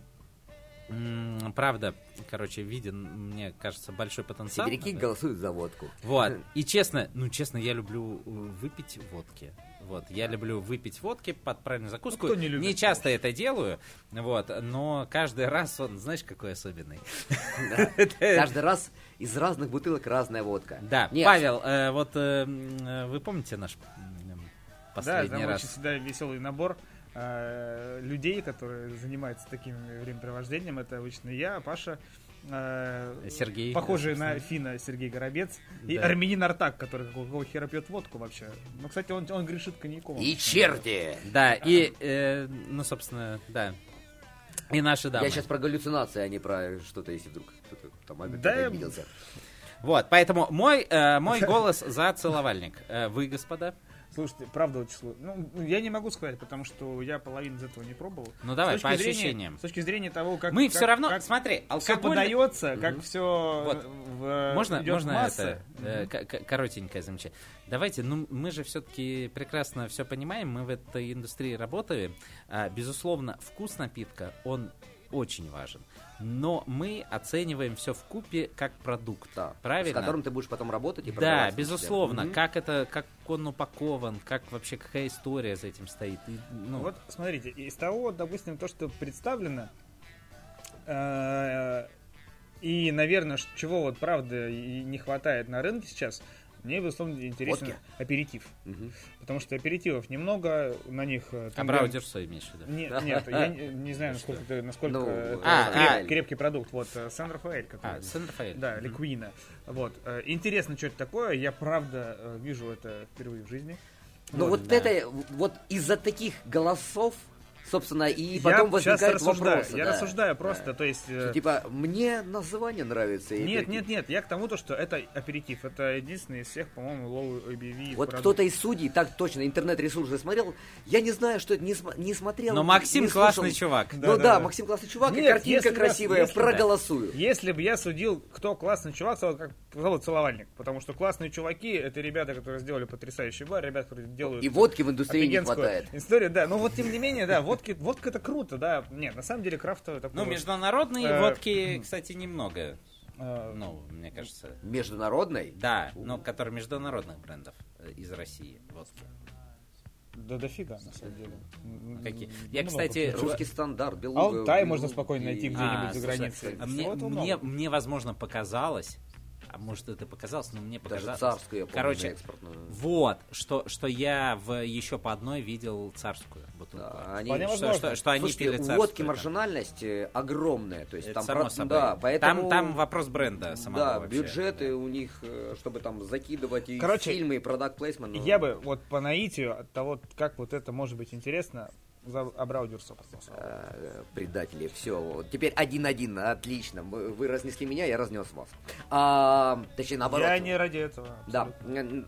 Правда, короче, виден, мне кажется, большой потенциал. Сибиряки голосуют за водку. Вот. И честно, ну честно, я люблю э, выпить водки. Вот, я люблю выпить водки под правильную закуску. Ну, кто не любит, часто это делаю, вот, но каждый раз он, знаешь, какой особенный. Да. Каждый раз из разных бутылок разная водка. Да, Павел, э, вот э, вы помните наш Да, последний там очень раз? всегда веселый набор э, людей, которые занимаются таким времяпровождением. Это обычно я, Паша, э, Сергей. похожий собственно. на Фина Сергей Горобец, и Да. армянин Артак, который какого, хера пьет водку вообще. Ну, кстати, он, он грешит коньяком. И черти! Да, и, э, ну, собственно, да. И наши дамы. Я сейчас про галлюцинации, а не про что-то, если вдруг кто-то там Да, да, обиделся. Вот, поэтому мой, э, мой голос за целовальник. Э, вы, господа? Слушайте, правда очень сложно. Ну, я не могу сказать, потому что я половину из этого не пробовал. Ну, давай, по зрения- ощущениям. С точки зрения того, как... Мы как- все равно, как смотри, все алкоголь... подается, как все Вот. Можно, идет можно масса. это к- коротенькое замечание. Давайте, ну мы же все-таки прекрасно все понимаем, мы в этой индустрии работаем. А, безусловно, вкус напитка он очень важен, но мы оцениваем все в купе как продукт, Да, правильно? С которым ты будешь потом работать и Да, продавать. безусловно. Мгм. Как это, как он упакован, как вообще какая история за этим стоит. И, ну, Вот, смотрите, из того, допустим, то, что представлено, э, и, наверное, чего вот правда и не хватает на рынке сейчас, мне, безусловно, интересен Водки. аперитив. Мгм. Потому что аперитивов немного, на них... э, а там Браудер что имеешь в виду? Нет, нет, я не, не знаю, насколько, это- насколько Ну, это а, креп- а. крепкий продукт. Вот, э, Сен-Рафаэль, который... А, Сен-Рафаэль. Да. Ликвина. Вот. э, Интересно, что это такое. Я, правда, э, вижу это впервые в жизни. Ну вот да. это, вот из-за таких голосов, собственно, и я потом сейчас возникает рассуждаю. вопрос. я да. рассуждаю просто, то есть... э, Что, Типа, мне название нравится. и Нет, это- нет, нет, я к тому, то, что это аперитив. Это единственный из всех, по-моему, low ABV. Вот кто-то из судей так точно интернет-ресурсы смотрел. Я не знаю, что это, не, см- не смотрел. Но Максим не слушал. классный чувак. Ну Да, да, да, да. Максим классный чувак, и Нет, картинка если бы я- красивая, если проголосую. Если бы я судил, кто классный чувак, то как зовут Целовальник. Потому что классные чуваки это ребята, которые сделали потрясающий бар, ребята, которые делают И водки в индустрии не хватает. историю, да. Но вот тем не менее, да, водки, водка это круто, да. Нет, на самом деле крафтовый такой. Ну, вот, международные Э, водки, кстати, немного. э, Ну, мне кажется. Международной? Да, но которые международных брендов э, из России водки. Да дофига, на самом деле. Какие? Я, много кстати. Русский стандарт, белуга. Алтай можно спокойно найти А, где-нибудь за слушай, границей. А мне, мне, мне, возможно, показалось, а может это показалось, но мне Даже показалось. царскую, я помню, Короче, экспортную. вот, что, что я в еще по одной видел царскую бутылку. Да, они- Что, возможно. что, что они Слушайте, пили царскую. водки да. маржинальность э, огромная. То есть Это там само про- собой. Да, поэтому... там, там вопрос бренда самого Да, вообще. бюджеты у них, э, чтобы там закидывать и Короче, фильмы, и продакт плейсмент. ну, Я бы вот по наитию от того, как вот это может быть интересно, за проголосовал. э, предатели, все. Теперь один-один, отлично. Вы, разнесли меня, я разнес вас. А, точнее, наоборот. Я не ради этого. Да. абсолютно. М,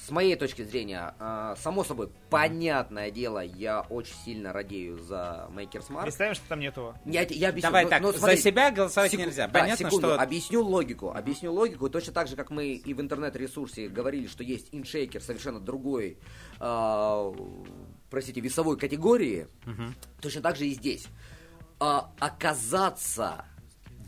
С моей точки зрения, а, само собой, понятное дело, я очень сильно радею за Makers Mark. Представим, что там нет его. Я, я объясню. Давай Ну, так, ну, за смотри, себя голосовать секу- нельзя. да, Понятно, секунду, что... Объясню логику. Объясню логику. Точно так же, как мы и в интернет-ресурсе говорили, что есть иншейкер совершенно другой, а, простите, весовой категории, Мгм. точно так же и здесь. А, оказаться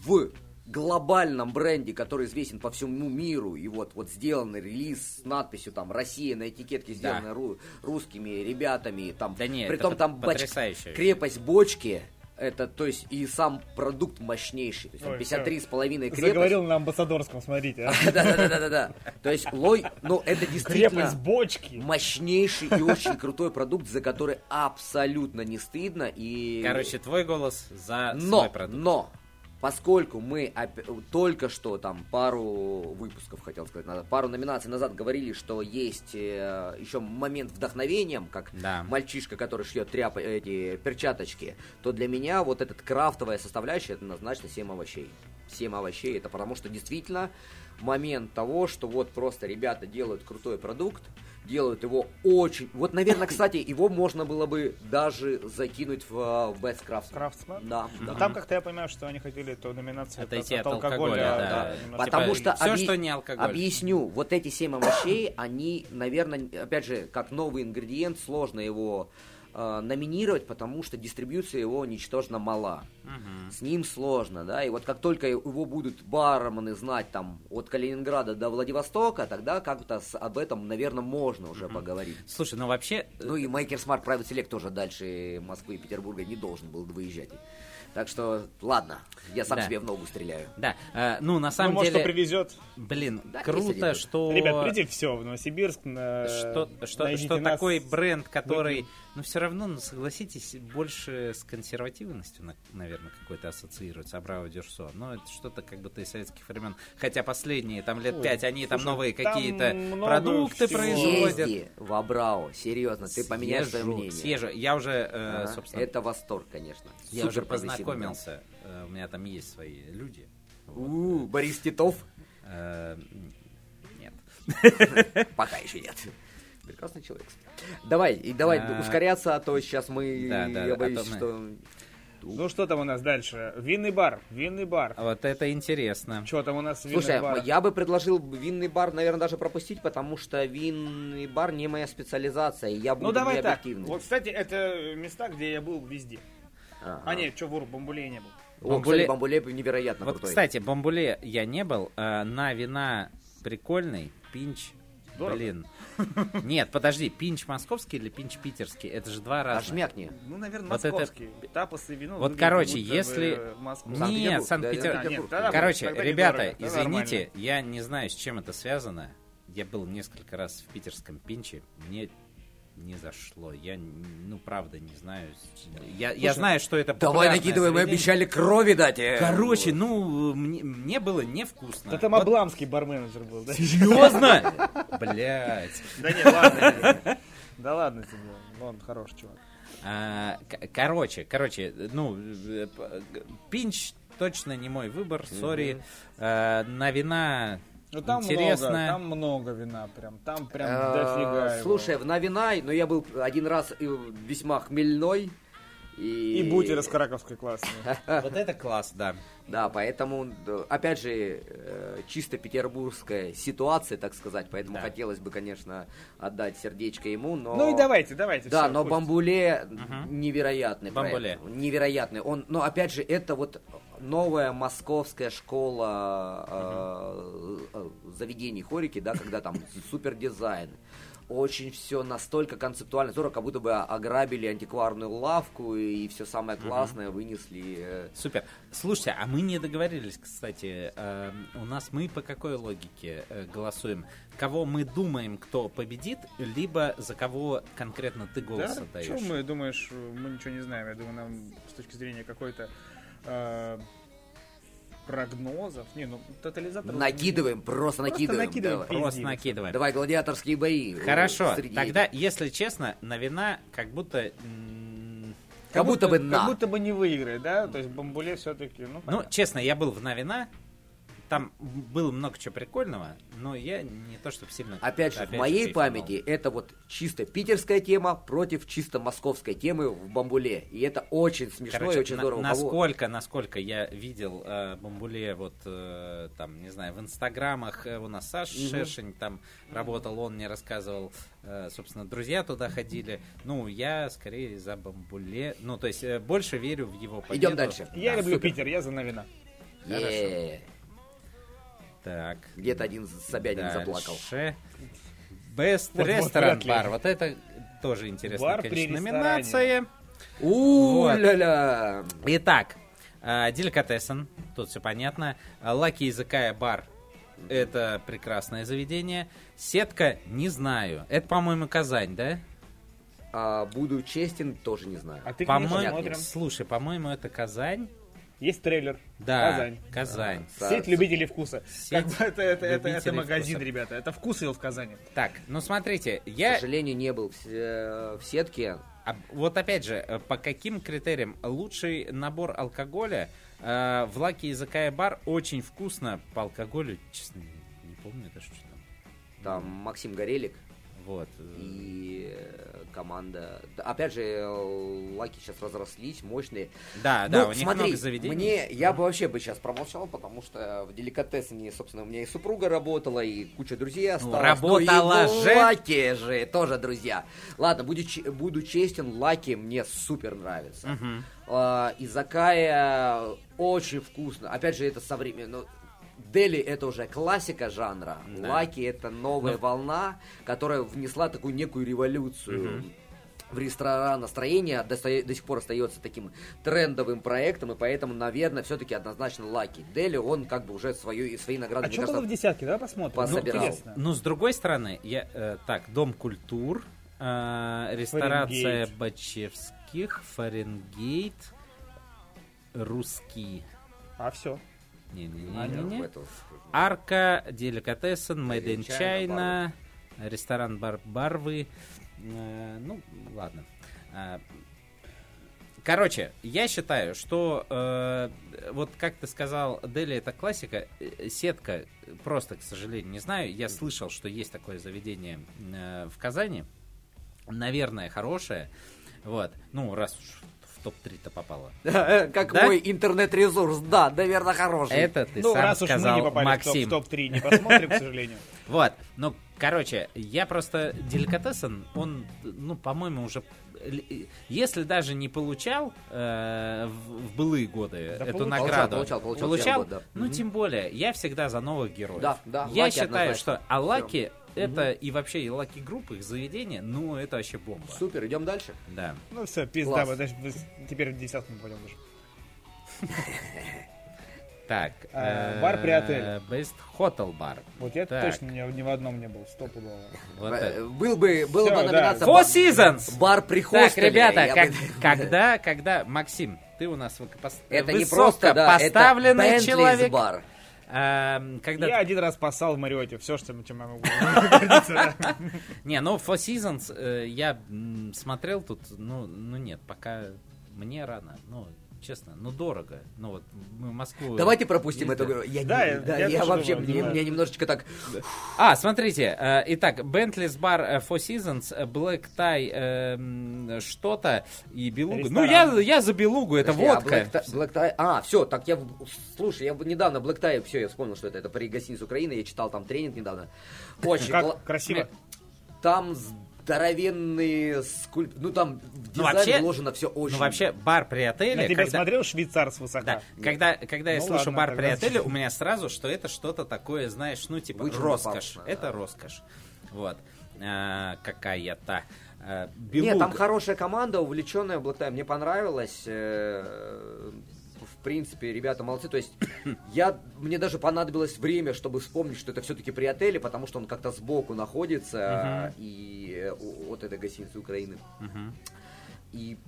в глобальном бренде, который известен по всему миру, и вот, вот сделанный релиз с надписью там «Россия» на этикетке, сделанной ру- русскими ребятами, там, Да нет, притом там боч- крепость бочки, Это, то есть, и сам продукт мощнейший. То есть, Ой, 53 с половиной крепость. Заговорил на амбассадорском, смотрите. а. Да-да-да-да-да. То есть, лой, ну, это действительно Крепость бочки. мощнейший и очень крутой продукт, за который абсолютно не стыдно. И... Короче, твой голос за но, свой продукт. но, поскольку мы только что там пару выпусков, хотел сказать, надо, пару номинаций назад говорили, что есть э, еще момент вдохновением, как Да. мальчишка, который шьет тряп, эти перчаточки, то для меня вот этот крафтовая составляющая это однозначно 7 овощей. 7 овощей, это потому что действительно момент того, что вот просто ребята делают крутой продукт, делают его очень... Вот, наверное, кстати, его можно было бы даже закинуть в, в Best Craft. Крафтсмен? Да, да. Ну, Там как-то я понимаю, что они хотели эту номинацию Отойти просто от алкоголя, да. немножко. Потому Типа, что всё, объ- что не алкоголь. объясню, вот эти семь овощей, они, наверное, опять же, как новый ингредиент, сложно его э, номинировать, потому что дистрибьюция его ничтожно мала. Мгм. С ним сложно, да, и вот как только его будут бармены знать там от Калининграда до Владивостока, тогда как-то с- об этом, наверное, можно уже поговорить. Слушай, ну вообще, Ну и Maker Smart Private Select тоже дальше Москвы и Петербурга не должен был выезжать. Так что, ладно, я сам Да. себе в ногу стреляю. да, э, ну на Ну, самом может, деле, привезет. блин, Да, круто, что... Ребят, придите все в Новосибирск. На... что, что, что нас. такой бренд, который, ну все равно, ну согласитесь, больше с консервативностью, на- наверное, какой-то ассоциируется, Абраво Дюрсо. Но это что-то как будто из советских времен. Хотя последние там лет Ой, пять, они там слушай, новые там какие-то много продукты всего. производят. Съезди в Абрау, серьезно, ты поменяешь свое Съезжу, мнение. съезжу. Я уже, э, Ага, собственно, Это восторг, конечно. я уже Супер прогрессивный познакомился. Э, У меня там есть свои люди. бренд. У, Борис Титов? Э, Нет. Пока еще нет. Прекрасный человек. Давай, и давай А. ускоряться, а то сейчас мы, Да, да, я а боюсь, то мы- что... Ну что там у нас дальше? Винный бар. Винный бар. Вот это интересно. Что там у нас винный Слушай, бар? я бы предложил винный бар, наверное, даже пропустить, потому что винный бар не моя специализация, и я буду Ну давай так. Вот, кстати, это места, где я был везде. Ага. А нет, что, вур, бомбулей не был. О, Бамбуле- кстати, бамбуле невероятно Вот, крутой. кстати, бамбуле я не был. а на вина прикольный. Пинч. Дорого? Блин. Нет, подожди, пинч московский или пинч питерский? Это же два А разных. шмякни. Ну, наверное, Вот это- московский. Тапос и вино. Вот, выглядят короче, если-. Санкт-Петербург. Нет, Санкт-Петербург. А, Короче, ребята, извините, я не знаю, с чем это связано. Я был несколько раз в питерском пинче. Мне не зашло. Я, ну, правда, не знаю. Я, я знаю, что это Давай накидывай, мы обещали крови дать. э. Короче, ну, мне, мне было невкусно. Да там Вот Абламский барменеджер был, да? Серьезно? Блять. Да нет, ладно. Да ладно тебе. Он хороший чувак. А, короче, короче, ну, э, пинч точно не мой выбор, сори. А, на вина Ну там интересно. много, там много вина прям. Там прям Э, дофига его. Слушай, в Навинай, но я был один раз весьма хмельной. И, И бутер из Краковской классные. Вот это класс, да. Да, поэтому, опять же, э, чисто петербургская ситуация, так сказать, поэтому Да. хотелось бы, конечно, отдать сердечко ему, но... Ну и давайте, давайте. Да, всё, но пусть. Бамбуле невероятный Бамбуле. проект. Невероятный. Он, но опять же, это вот новая московская школа э, э, заведений хорики, да, когда там супер дизайн. Очень все настолько концептуально, здорово, как будто бы ограбили антикварную лавку и все самое классное вынесли. э, Супер. Слушайте, а мы не договорились, кстати. э, у нас мы по какой логике э, голосуем? Кого мы думаем, кто победит, либо за кого конкретно ты голос Да? отдаешь? Чё мы, думаешь, мы ничего не знаем. Я думаю, нам с точки зрения какой-то э, прогнозов. Не, ну тотализатор. Накидываем, просто накидываем. накидываем. Давай. Просто накидываем. Давай гладиаторские бои. э, Хорошо, среди- тогда, если честно, на вина как будто... м, Как будто бы на. Как будто бы не выиграет, да? То есть Бамбуле все-таки, ну, Ну, честно, я был в Навина, там было много чего прикольного, но я не то чтобы сильно... Опять же, в опять моей кайфанул. памяти это вот чисто питерская тема против чисто московской темы в Бамбуле. И это очень смешно Короче, и очень на- здорово. Насколько, насколько я видел э, Бамбуле, вот э, там, не знаю, в инстаграмах э, у нас Саша Шершень там работал, он мне рассказывал, э, собственно, друзья туда ходили. Ну, я скорее за Бамбуле, ну, то есть э, больше верю в его победу. Идем дальше. Я Да, люблю супер. Питер, я за Новина. Е, Так. Где-то один Собянин заплакал. Дальше. Best Вот- вот Restaurant ли. Bar. Вот это тоже интересная, Бар при конечно, номинация. У-ля-ля! Итак, э, деликатесен, тут все понятно. Э, Лаки языка бар. Это прекрасное заведение. Сетка, не знаю. Это, по-моему, Казань, да? А, буду честен, тоже не знаю. А ты, По-моему, слушай, по-моему, это Казань. Есть трейлер. Да, Казань. Казань. Да. Сеть любителей вкуса. Сеть Как бы это, это, это, это магазин, вкуса. ребята. Это вкусвилл в Казани. Так, ну смотрите, К я сожалению, не был в, се- в сетке. А вот опять же, э, по каким критериям лучший набор алкоголя э, в Лаки языка и бар очень вкусно по алкоголю, честно, не помню даже что там. Там Максим Горелик Вот. и э, команда. Да, Опять же, э, лаки сейчас разрослись, мощные. Да, да, Ну, у них смотри, много заведений. Мне, я бы вообще бы сейчас промолчал, потому что в деликатесне, собственно, у меня и супруга работала, и куча друзей осталось. работала Ну, и в же. Лаки же тоже друзья. Ладно, буду, буду честен, Лаки мне супер нравится. Мгм. А, Изакая очень вкусно. Опять же, это современно. Ну, Дели это уже классика жанра. Да. Лаки это новая Ну. волна, которая внесла такую некую революцию в ресторан настроение до, до сих пор остается таким трендовым проектом, и поэтому, наверное, все-таки однозначно Лаки. Дели, он как бы уже свою, свои награды, А что было кажется, в десятке? Давай посмотрим. Ну, пособирал. интересно. Ну, с другой стороны, я, э, так, Дом культур, э, ресторация Фаренгейт. Бачевских, Фаренгейт, русский. А все. Не-не-не. в эту- Арка, Деликатесен, Made in in China, ресторан Бар Барвы. Э, ну, ладно. А, Короче, я считаю, что э, вот как ты сказал, Дели это классика, э, сетка просто, к сожалению, не знаю. Я слышал, что есть такое заведение э, в Казани, наверное, хорошее. Вот, ну раз уж в топ-3-то попало. Как Да? мой интернет-ресурс, да, наверное, хороший. Это ты ну, сам раз уж мы сказал, не попали Максим. в топ- в топ-3, не посмотрим, к сожалению. Вот, ну, короче, я просто деликатесен, он, ну, по-моему, уже, если даже не получал э, в, в былые годы Да эту получал, награду, получал, получал, получал год, да. ну, Мгм. тем более, я всегда за новых героев. Да, да, Я Лаки считаю, однозначно. что Алаки это и вообще и Лаки группы, их заведение, ну, это вообще бомба. Супер, идем дальше. Да. Ну все, пизда, Класс. мы даже без- теперь в десятку пойдем даже. Так. А, бар при отеле. Best Hotel Bar. Вот я Так. точно ни, ни в одном не был, стопудово. Вот Э. Был бы, Всё, бы да. номинация Four бар- Seasons! Бар при Так, хостеле, ребята, я как- бы- когда, когда, Максим, ты у нас высокопос- Это не высоко просто, да, поставленный это Bentley's человек. бар. Эм, когда Я один раз поссал в Мариоте, все, что чем я могу. Не, ну Four Seasons э, я смотрел тут, ну, ну нет, пока мне рано, ну, честно, ну дорого. Ну вот мы в Москву... Давайте пропустим ездим. эту игру. Я, Да, не- я- да, я я вообще, думаю, мне, мне немножечко так... А, смотрите, э, итак, Bentley's Bar э, Four Seasons, э, Black Tie, э, м, что-то и Белуга. Ну, я, я за Белугу, это Подожди, а водка. Black Tie- Black Tie- А, все, так я... Слушай, я недавно Black Tie, все, я вспомнил, что это. Это при гостинице Украины, я читал там тренинг недавно. Очень кла- Как красиво. Там здоровенные скульп... Ну, там в дизайн вообще- вложено все очень... Ну, вообще, бар при отеле... На тебя когда- смотрел швейцар с Да, высока. когда, когда я Ну слышу ладно, бар при отеле, у меня сразу, что это что-то такое, знаешь, ну, типа, Вычурно роскошь. пафосно, Это да. роскошь. Вот. А, какая-то. а, Нет, белуга. там хорошая команда, увлеченная Black Tie. Мне понравилось. В принципе, ребята молодцы. То есть, я, мне даже понадобилось время, чтобы вспомнить, что это все-таки при отеле, потому что он как-то сбоку находится, и э, у- от этой гостиницы Украины. Мгм. И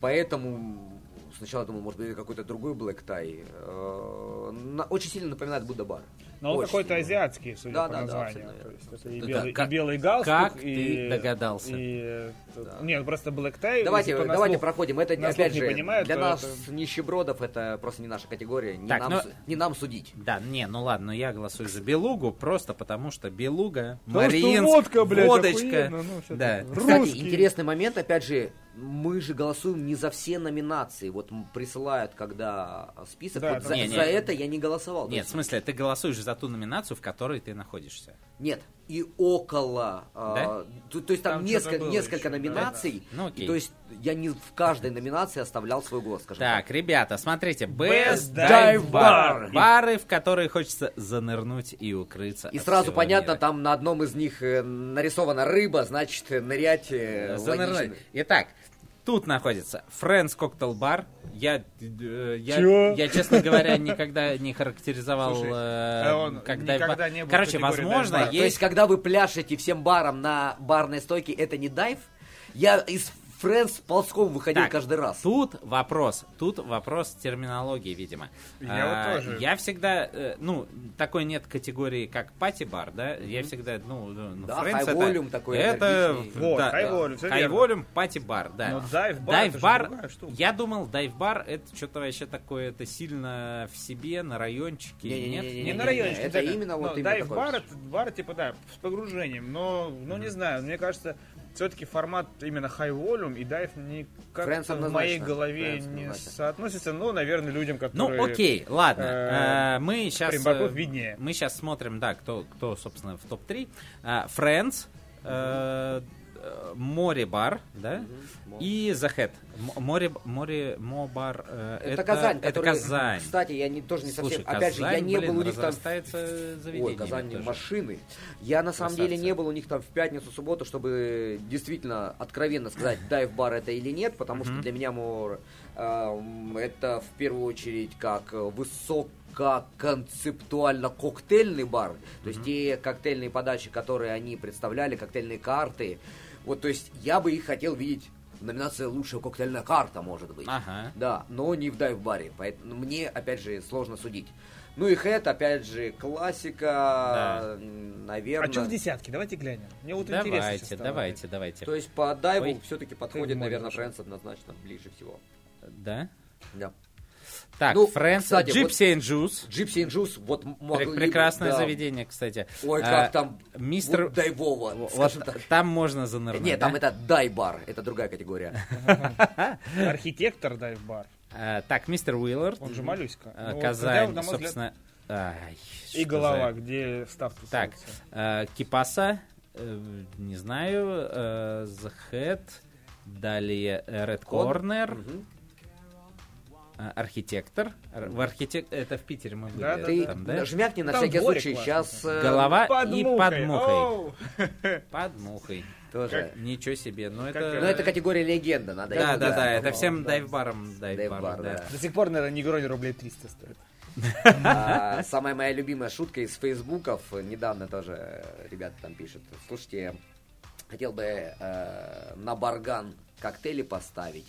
поэтому сначала думал, может быть, какой-то другой Black Tie. Э, Очень сильно напоминает Будда бар. Но он Очень какой-то азиатский, судя Да, по да, да, названию. абсолютно То есть это и Да, белый, как- и белый галстук, как и... ты догадался? и- Да. Нет, просто Black Tie. Давайте, на давайте слух- проходим. Это, на опять не же, понимает, для нас, это- нищебродов, это просто не наша категория. Не, Так, нам, ну- не нам судить. Да, не, ну ладно, я голосую за Белугу, просто потому что Белуга, Потому что Мариинск, водка, блядь, водочка. охуенно, ну, да. Кстати, Русский. интересный момент, опять же, мы же голосуем не за все номинации. Вот присылают, когда список. Да, вот да. за, Не, не. за это я не голосовал. Нет, в смысле, ты голосуешь за ту номинацию, в которой ты находишься. Нет, и около. а, то, то есть там, Там несколько, несколько еще, да, номинаций. да. Ну, окей. И то есть я не в каждой номинации оставлял свой голос, скажем Так, ребята, смотрите, Best Best Dive Bar. Bar. Бары, в которые хочется занырнуть и укрыться. И сразу понятно, мира. там на одном из них э, нарисована рыба, значит, э, нырять э, Занырнуть. логично. Итак, Тут находится Friends Cocktail Bar. Я, э, я, Чё? я, честно говоря, никогда не характеризовал Слушай, э, а он как никогда не был Короче, возможно, дайв-бар. То есть, есть... когда вы пляшете всем баром на барной стойке, это не дайв? Я из Friends ползком выходил Так, каждый раз. Тут вопрос, тут вопрос терминологии, видимо. Я вот А, тоже. Я всегда, э, ну, такой нет категории, как party-бар, да? Я всегда, ну, ну, Да, Friends high это- такой Это. Вот, да, верно. volume, party-бар, да. Но dive-бар, Dive-бар, я думал, dive-бар это что-то вообще такое, это сильно в себе, на райончике, Не-не-не-не, нет? Не Не, на не, районе. не, это именно вот именно Dive такой бар, вот. это бар, типа, да, с погружением. Но, ну, не знаю, мне кажется, все-таки формат именно high volume и дайв никак Friends в моей голове Friends не однозначно. соотносится. Ну, наверное, людям, Ну, которые... окей, ладно. э, Э, мы сейчас... Примбаков виднее. Мы сейчас смотрим, да, кто, кто собственно, в топ-3. Э, Friends, э, э, Море Бар, да, и The Head. М- Море, море, Мо Бар. э, Это, Казань, Это который- Казань. Кстати, я не, тоже не Слушай, совсем... Опять же, я не блин, был у них там... Ой, Казань тоже. машины. Я на самом Красавцы. деле не был у них там в пятницу, субботу, чтобы действительно откровенно сказать, дайв-бар это или нет, потому что для меня мор, эм, это в первую очередь как высококонцептуально коктейльный бар. То есть те коктейльные подачи, которые они представляли, коктейльные карты. Вот, то есть я бы их хотел видеть в номинации «Лучшая коктейльная карта», может быть. Ага. Да, но не в дайв-баре. Поэтому мне, опять же, сложно судить. Ну и хэт, опять же, классика, Да. наверное. А что в десятке? Давайте глянем. Мне вот интересно Давайте, сейчас стало. давайте, давайте. То есть по дайву Ой. все-таки подходит, наверное. Фрэнс однозначно ближе всего. Да? Да. Так, Ну, Friends, кстати, Gypsy and Juice. Gypsy and Juice, вот могли Прекрасное да. заведение, кстати. Ой, А, как там Мистер... вот дайвово, Вот так. там можно занырнуть. Нет, там да? это дай-бар, это другая категория. Архитектор дайв-бар. А, так, мистер Уиллард. Он же моллюська. А, Ну, вот Казань, собственно... ай, И голова, за- где вставки Так, э, Кипаса, э, не знаю, э, The Head, далее Red. Corner. Э, Архитектор. В архитек... Это в Питере мы были. Да, да, Ты там, да? жмякни на Там всякий случай, классный. сейчас Голова Под и мухой. под мухой. Оу! Под мухой. тоже. Ничего себе. Ну Как это... Но это категория легенда, надо Да, это да, да, сказать. это всем да. дайв-баром Дайв-бар, дайв-бар, да. да. До сих пор, наверное, негрони рублей 300 стоит. А, Самая моя любимая шутка из фейсбуков, недавно тоже э, ребята там пишут, слушайте, хотел бы э, на барган коктейли поставить.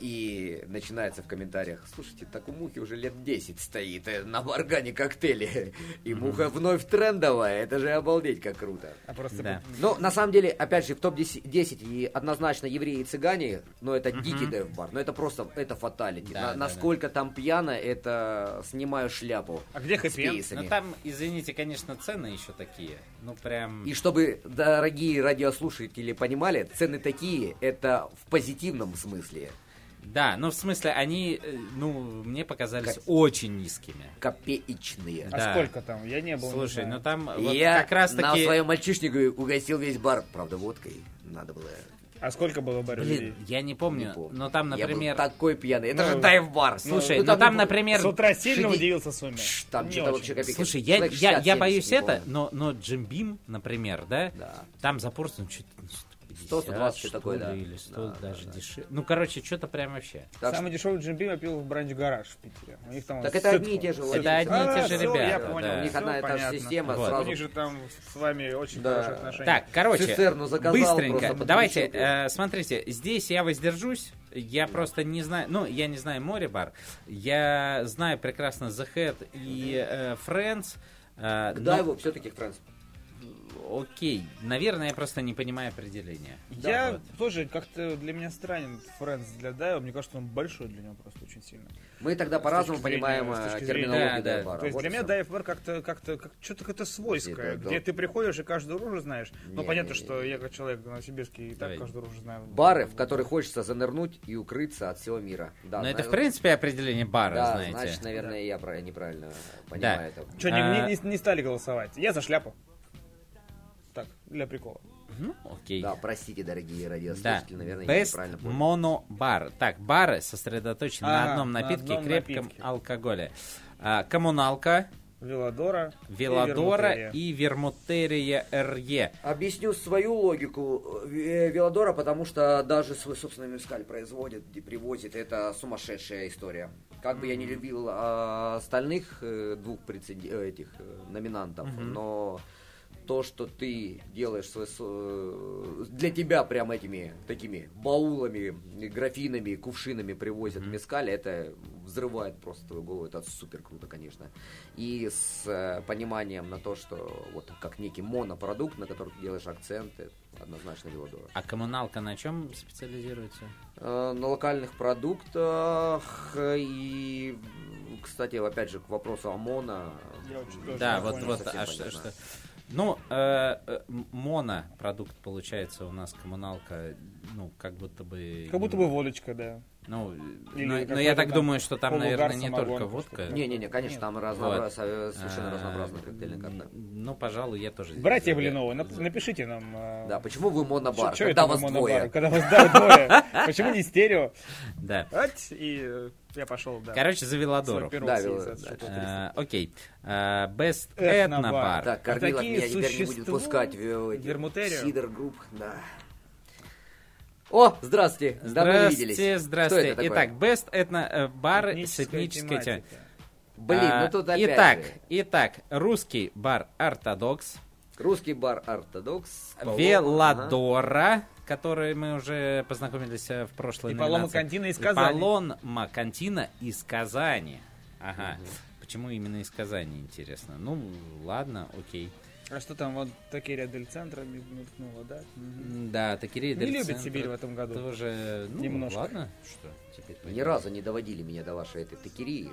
И начинается в комментариях, слушайте, так у Мухи уже лет 10 стоит э, на баргане коктейли. И Муха вновь трендовая, это же обалдеть как круто. А просто Да. Но на самом деле, опять же, в топ-10 и однозначно евреи и цыгане, но это дикий дайв-бар, но это просто, это фаталити. Да, На- да, насколько там пьяно, это снимаю шляпу. А где пейсами. Ну там, извините, конечно, цены еще такие. Ну прям... И чтобы дорогие радиослушатели понимали, цены такие, это в позитивном смысле. Да, ну в смысле, они, э, ну, мне показались Как- очень низкими. Копеечные. А Да. сколько там? Я не был. не Слушай, знаю. ну там вот Я как раз на таки... своем мальчишнике угостил весь бар, правда, водкой. Надо было... А сколько было бар Блин, я не помню, не помню. но там, Я был например... такой пьяный. Это Ну, же дайв-бар. Слушай, Ну, ну там, не- например... С утра сильно шеди- удивился сумме. Шш, Там Не что-то вообще копейки. Слушай, я, я, я 60, боюсь 70, не это, но, но Джим Бим, например, да, Да. там за порцию ну, что-то 100, 120 что такой, ли, да. или 100 Да, даже да, да. дешевле. Ну, короче, что-то прям вообще. Так, Самый дешевый джимби я пил в бранч гараж в Питере. У них там Так это одни и те же. Это одни и те А, же всё, ребята, Я понял, У них одна и та же система, Вот. сразу У них же там с вами очень Да. хорошие отношения. Так, короче, Цистерну заказал, быстренько. Давайте, что- э, смотрите, здесь я воздержусь. Я просто не знаю, ну, я не знаю море бар. Я знаю прекрасно The Head и э, Friends. э, К но- дайву все-таки Фрэнс. Окей, наверное, я просто не понимаю определения. Я вот. тоже как-то для меня странен Фрэнс для Дайва. Мне кажется, он большой для него просто очень сильно. Мы тогда по-разному понимаем с э, зрения- терминологию Да, да. дайв-бара. То есть Вот для меня дайв-бар как-то, как-то, как что-то какое-то свойское, Это, да. где ты приходишь и каждую рожу знаешь. Ну, Не, понятно, не, что не. я как человек новосибирский и так Давай. каждую рожу знаю. Бары, в которые хочется занырнуть и укрыться от всего мира. Да, Но это, знаю- в принципе, определение бара, Да, знаете. значит, наверное, я про- неправильно понимаю это. Что, не, А- не- не- не стали голосовать? Я за шляпу. Так, для прикола. Ну, окей. Да, простите, дорогие Да. радиослушатели, наверное, я Best неправильно понял. монобар. Так, бары сосредоточены на Ага, одном на напитке, одном крепком напитке. алкоголе. А, коммуналка, Велодора. Велодора и Вермутерия РЕ. Объясню свою логику э, Велодора, потому что даже свой собственный мескаль производит и привозит. Это сумасшедшая история. Как бы я не любил а, остальных э, двух прецеди- э, этих номинантов, но то, что ты делаешь свой э, для тебя прям этими такими баулами, графинами, кувшинами привозят мескаль, это взрывает просто твою голову. Это супер круто, конечно. И с э, пониманием на то, что вот как некий монопродукт, на который ты делаешь акценты, однозначно Велодора. А коммуналка на чем специализируется? Э, на локальных продуктах и, кстати, опять же, к вопросу ОМОНа. Я очень Да, не вот, вот, совсем а что, что- Ну, э, э, монопродукт получается у нас коммуналка, ну, как будто бы... Как будто бы водочка, да. Ну, Или но, но какой-то я так там думаю, что там, наверное, не только водка. Не-не-не, конечно, там разнообраз- э, совершенно А, разнообразная коктейльная карта. Ну, пожалуй, я тоже... Братья Блиновы, напишите нам. э, Да, почему вы монобар, чё- когда вас двое? монобар? Когда вас двое. Почему не стерео? Да. И я пошел, да. Короче, за Велодору. Да. Э, Окей. Э, Best Этнобар. Так, Корнилов меня теперь не будет существуют пускать в? Сидор групп, да. О, здравствуйте, давно не виделись. Здравствуйте, Что здравствуйте. это такое? Итак, Best Этно-бар с Этническая этнической темой. тематика. Блин, А, ну тут опять Итак, же. итак, русский бар Ортодокс, Русский бар Ортодокс. Павло- Велодора, который мы уже познакомились э, в прошлой И Палома номинации. Кантина из Казани. Палома Кантина из Казани. Ага. Почему именно из Казани, интересно? Ну, ладно, окей. А что там, вот такие дель центра мелькнуло, да? М, Да, Не Дель любит Центро Сибирь в этом году. Тоже, ну, Немножко. ладно, что теперь Ни разу не доводили меня до вашей этой текерии.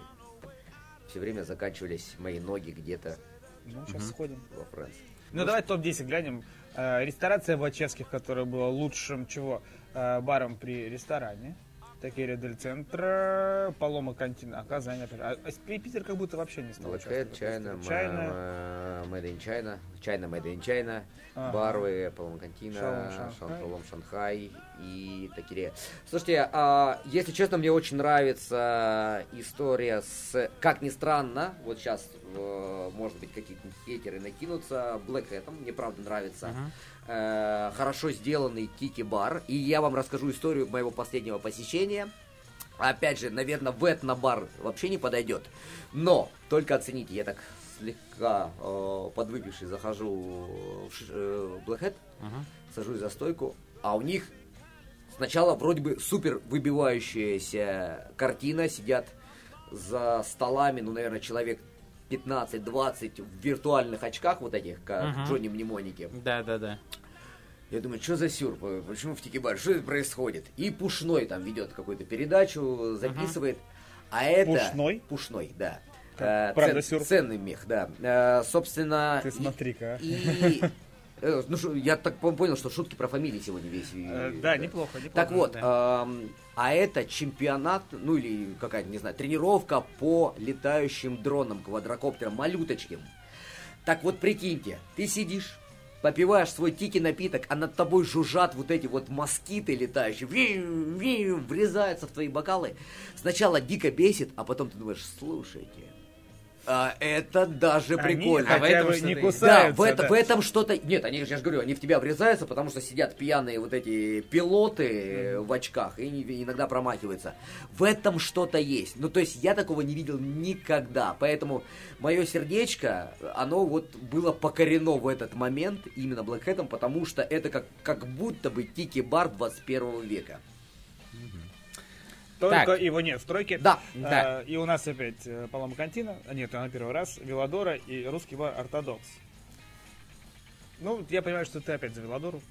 Все время заканчивались мои ноги где-то Ну, сейчас сходим. во Франции. Ну, давай топ-10 глянем. Э, Ресторация Вачевских, которая была лучшим чего? Э, Баром при ресторане. Такие дель центра, Палома Кантина, а Казань опять. А, а Пи- Питер как будто вообще не стал Hat, участвовать. China, China, Ма- Made in China, China Made in China, Ага. Барвы, Палом Кантина, Шанхай. Шанхай и Такире. Слушайте, а, если честно, мне очень нравится история с, как ни странно, вот сейчас, может быть, какие-то хейтеры накинутся, Black Hat, мне правда нравится. Ага. Э, хорошо сделанный тики-бар. И я вам расскажу историю моего последнего посещения. Опять же, наверное, в этно-бар вообще не подойдет. Но, только оцените, я так слегка э, подвыпивший захожу в ш- э, Black Hat, Ага. сажусь за стойку, а у них сначала вроде бы супер выбивающаяся картина, сидят за столами, ну, наверное, человек 15-20 в виртуальных очках вот этих, как Мгм. Джонни Мнемоники. Да, да, да. Я думаю, что за сюр? Почему в Тикибар? Что это происходит? И Пушной там ведет какую-то передачу, записывает. А это... Пушной? Пушной, да. Как, Э, правда, цен- сюр? Ценный мех, да. Э, собственно... Ты смотри-ка. а. И... э, Ну, шо- я так пон- понял, что шутки про фамилии сегодня весь. Э, э, Да, неплохо, неплохо. Так вот, да. А это чемпионат, ну или какая-то, не знаю, тренировка по летающим дронам, квадрокоптерам, малюточким. Так вот, прикиньте, ты сидишь, попиваешь свой тики напиток, а над тобой жужжат вот эти вот москиты летающие, виу, врезаются в твои бокалы. Сначала дико бесит, а потом ты думаешь, слушайте, а это даже Они прикольно. А в хотя этом бы не есть. Да, кусаются. в, это- да. в этом что-то... Нет, они, я же говорю, они в тебя врезаются, потому что сидят пьяные вот эти пилоты э, в очках и иногда промахиваются. В этом что-то есть. Ну, то есть я такого не видел никогда. Поэтому мое сердечко, оно вот было покорено в этот момент именно Black Hat'ом, потому что это как, как будто бы тики-бар 21 века. Только Так. его нет в тройке. Да, да. Э, И у нас опять э, Палома Кантина, нет, она первый раз, Велодора и русский бар Ортодокс. Ну, я понимаю, что ты опять за Велодору.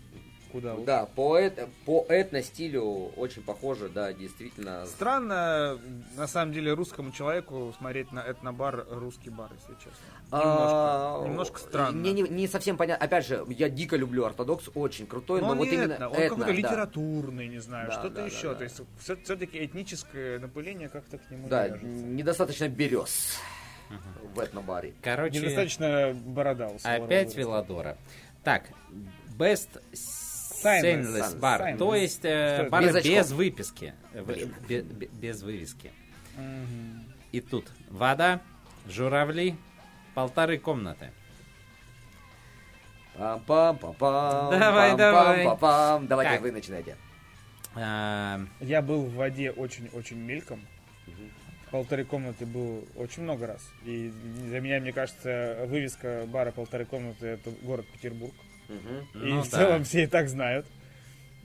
Куда. Да, по, эт- по этно-стилю очень похоже, да, действительно. Странно, на самом деле, русскому человеку смотреть на этнобар русский бар, если честно. А, Немножко, немножко странно. Мне не, не совсем понятно. Опять же, я дико люблю ортодокс, очень крутой, но, Но он вот не именно этно, он этно, какой-то да. литературный, не знаю, Да, что-то да, еще. да, да. То есть все-таки этническое напыление как-то к нему Да, недостаточно берез в этнобаре. Короче, Недостаточно борода у опять. Велодора. Так, Best Bar. Stainless. То есть э, бары Без без выписки. Э, в- Блин. бе- бе- Без вывески. И тут вода, журавли, полторы комнаты. Пам-пам-пам-пам, Давай, давай. пам-пам-пам. Давайте Так. вы начинайте. А, Я был в воде очень-очень мельком. Полторы комнаты был очень много раз. И для меня, мне кажется, вывеска бара полторы комнаты это город Петербург. Мгм. и ну в да. целом все и так знают.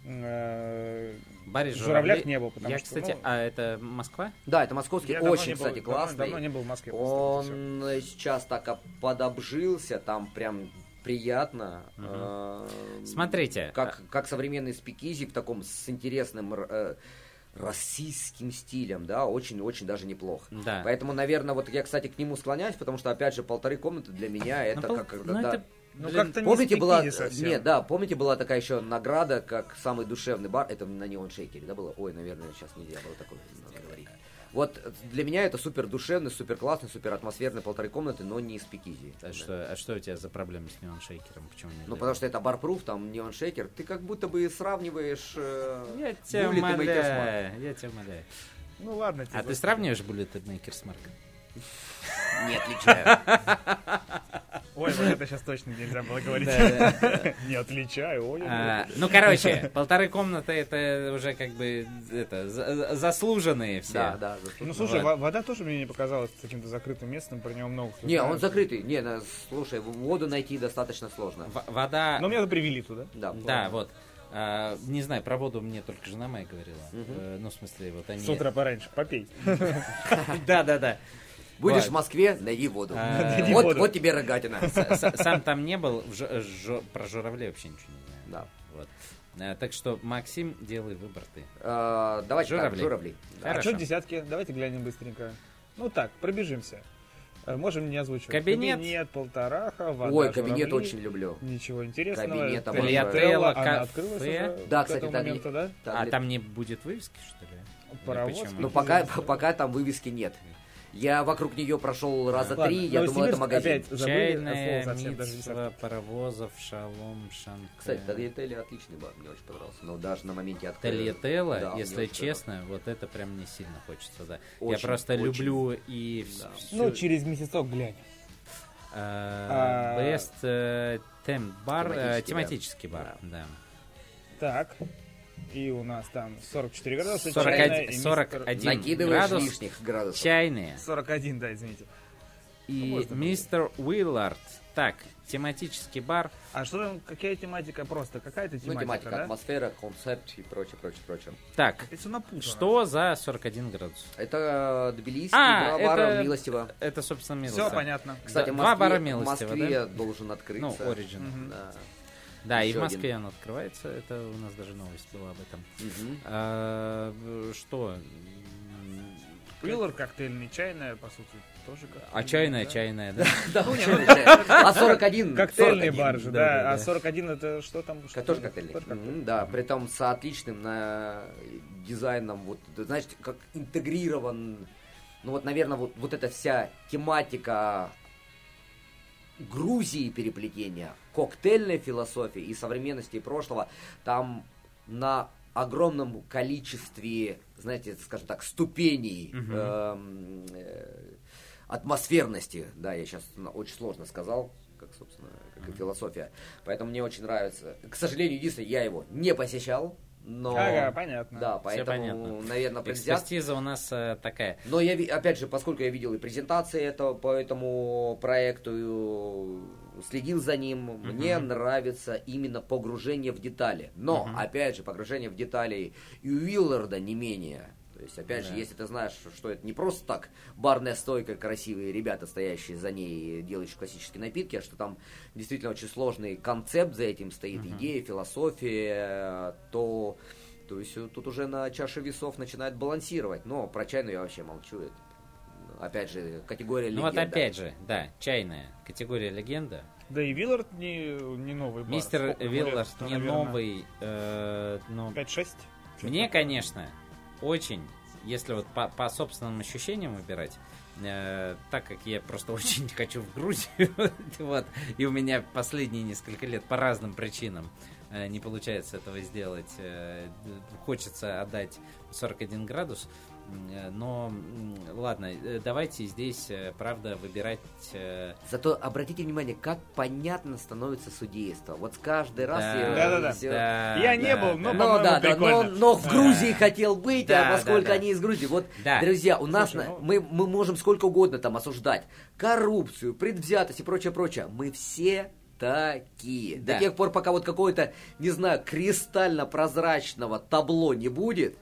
Э, Баре В Журавлях Журавлей- не был, потому Я, что, кстати, ну, а это Москва? Да, это московский, я очень, не был- кстати, давно- классный. Давно не был в Москве. Он э, сейчас так подобжился, там прям приятно. Мгм. Э, Смотрите. Как, как современный спикизи в таком с интересным э, российским стилем, да, очень-очень даже неплохо. Да. Поэтому, наверное, вот я, кстати, к нему склоняюсь, потому что, опять же, полторы комнаты для меня это Ну, пол- как ну, это, Ну, блин, как-то не Помните, была... совсем. Нет, да, помните, была такая еще награда, как самый душевный бар, это на Neon Shaker е, да, было? Ой, наверное, сейчас нельзя было такое надо говорить. Вот для меня это супер душевный, супер классный, супер атмосферный полторы комнаты, но не speakeasy. А что, а что у тебя за проблемы с Neon Shaker ом? Почему не Ну, потому что это Barproof, там Neon Shaker, ты как будто бы сравниваешь... э, Я тебя умоляю, я тебя умоляю. Ну ладно, А типа, ты сравниваешь Bullet и Maker's Mark? Не отличаю. Ой, вот это сейчас точно нельзя было говорить. Не отличаю, ой. А, ну, короче, полторы комнаты это уже как бы это за- заслуженные все. Да, да. Ну слушай, вода тоже мне не показалась каким-то закрытым местом, про него много Не, он закрытый. Не, на- слушай, воду найти достаточно сложно. Вода. Но меня привели туда. Да. Да, вот. А, не знаю, про воду мне только жена моя говорила. Мгм. Э, ну, в смысле, вот они. С утра пораньше, попей. Да, да, да. Будешь в Москве, найди воду. А, Вот, воду. вот тебе рогатина. Сам там не был, про журавлей вообще ничего не знаю. Да. Вот. Э, Так что, Максим, делай выбор ты. А, Давайте так, Журавли. журавли. Да. А Хорошо. что десятки? Давайте глянем быстренько. Ну так, пробежимся. Э, Можем не озвучивать. Кабинет. Кабинет, полтораха, вода, Ой, кабинет журавли. очень люблю. Ничего интересного. Кабинет обожаю. она открылась уже Да, кстати, этому так ли- моменту, да? А ли- там не будет вывески, что ли? Паровоз. Ну, пока, пока там вывески нет. Я вокруг нее прошел раза Ладно, три, я думал, это магазин. опять забыли Чайная десятки. паровозов, шалом, шанте. Кстати, Тольяттелли отличный бар, мне очень понравился. Но даже на моменте открытия. Тольяттелла, Да, если честно, вот это прям не сильно хочется, да. Я просто очень. люблю и Да. всю... Ну, через месяцок глянь. А, А, Best э, Temp бар, э, Тематический, да. тематический бар, да. Так. И у нас там 44 градуса. 41 чайная и 41 мистер- Накидываешь градус. лишних градусов. Чайные. 41, да, извините. И можно мистер Уиллард. Так, тематический бар. А что там, какая тематика просто? Какая-то Ну, тематика, тематика, да? атмосфера, концепт и прочее, прочее, прочее. Так, что за 41 градус? Это Тбилисский, А, два бара это- Милостиво. Это, собственно, Все милость. понятно. Кстати, Да, в два Москве, бара в Милостиво, Москве должен открыться. Ну, Origin. Мгм. Да. Да, и Еще в Москве один. он открывается. Это у нас даже новость была об этом. Мгм. А, что? Уиллар коктейльный, чайная, по сути, тоже как. А чайная, чайная, да? Да, чайный чай. А 41? Коктейльный 41. бар же, Да, да. да, А да. 41 это что там? Тоже коктейльный. Да, при том с отличным на дизайном, вот, ты знаешь, как интегрирован, ну вот, наверное, вот, вот эта вся тематика Грузии переплетения, коктейльной философии и современности и прошлого, там на огромном количестве, знаете, скажем так, ступеней Мгм. эм, э, атмосферности, да, я сейчас очень сложно сказал, как, собственно, как и философия. Поэтому мне очень нравится. К сожалению, единственное, я его не посещал, но... Ага, понятно. Да, поэтому, понятно. наверное, предвзят. Экспертиза у нас э, такая. Но я, опять же, поскольку я видел и презентации этого по этому проекту, э, следил за ним, мне нравится именно погружение в детали. Но, Мгм. опять же, погружение в детали и у Уилларда не менее. То есть, опять Да. же, если ты знаешь, что это не просто так барная стойка, красивые ребята, стоящие за ней, делающие классические напитки, а что там действительно очень сложный концепт за этим стоит, идея, философия, то, то есть э, тут уже на чаше весов начинает балансировать. Но про чайную я вообще молчу. Это, опять же, категория Ну вот легенда. опять же, да, чайная категория легенда. Да и Виллард не, не новый бар. Мистер Сколько Виллард лет-то, не наверное, новый, э, но 5-6? мне, конечно, очень, если вот по, по собственным ощущениям выбирать, э, так как я просто очень хочу в Грузию, вот, и у меня последние несколько лет по разным причинам э, не получается этого сделать, э, хочется отдать 41 градус, Но, м, ладно, э, давайте здесь, э, правда, выбирать... э, Зато обратите внимание, как понятно становится судейство. Вот каждый раз да, я... Да-да-да. всё- да, Я не да, был, но, да. Ну да, да, но, но в Грузии хотел быть, Да, а поскольку да, да. они из Грузии, вот, Да. друзья, у нас Слушай, на- ну- мы, мы можем сколько угодно там осуждать коррупцию, предвзятость и прочее, прочее. Мы все такие. Да. До тех пор, пока вот какое-то, не знаю, кристально прозрачного табло не будет,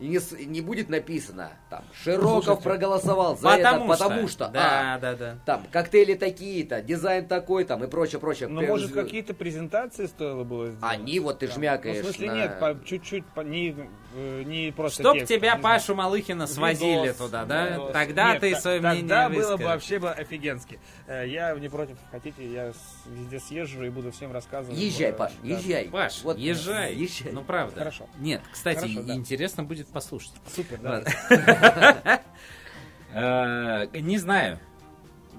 и не, не будет написано, там, Широков Слушайте, проголосовал за Потому это, что. потому что, Да, а, да, да. там, коктейли такие-то, дизайн такой там и прочее, прочее. Ну, может, какие-то презентации стоило было сделать? Они вот ты жмякаешь Ну, в смысле, на- нет, по- чуть-чуть, по- не, э, не просто Чтоб текст, тебя, не знаю. Пашу Малыхина, свозили Видос, туда, да? видос. Тогда Нет, ты та- свое мнение Тогда было бы вообще бы офигенски. Э, Я не против, хотите, я с- везде съезжу и буду всем рассказывать. Езжай, Паш, да. езжай. Паш, Вот, езжай. езжай. Ну, правда. Хорошо. Нет, кстати, Хорошо, да. интересно будет послушать. Супер, да. Э, Не знаю.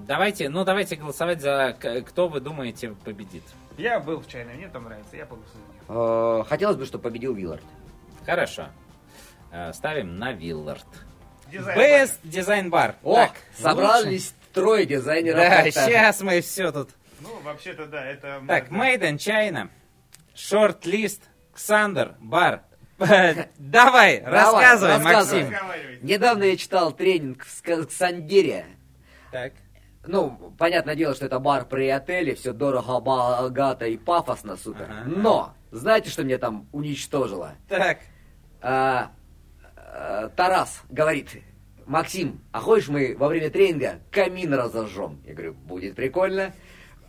Давайте, ну давайте голосовать за кто вы думаете победит. Я был в чайной, мне там нравится, я поголосую. Э, Хотелось бы, чтобы победил Виллард. Хорошо. Э, Ставим на Виллард. Дизайн Best Design Bar. О, Так, собрались трое дизайнеров. Да, сейчас мы все тут. Ну, вообще-то, да, это... Так, Made in China. Short List. Ксандер. Бар. Давай, рассказывай, рассказывай. Максим. Недавно я читал тренинг в Сандере. Так. Ну, понятное дело, что это бар при отеле, все дорого, богато и пафосно, супер. Ага. Но, знаете, что меня там уничтожило? Так. А, а, Тарас говорит, Максим, а хочешь мы во время тренинга камин разожжем? Я говорю, будет прикольно.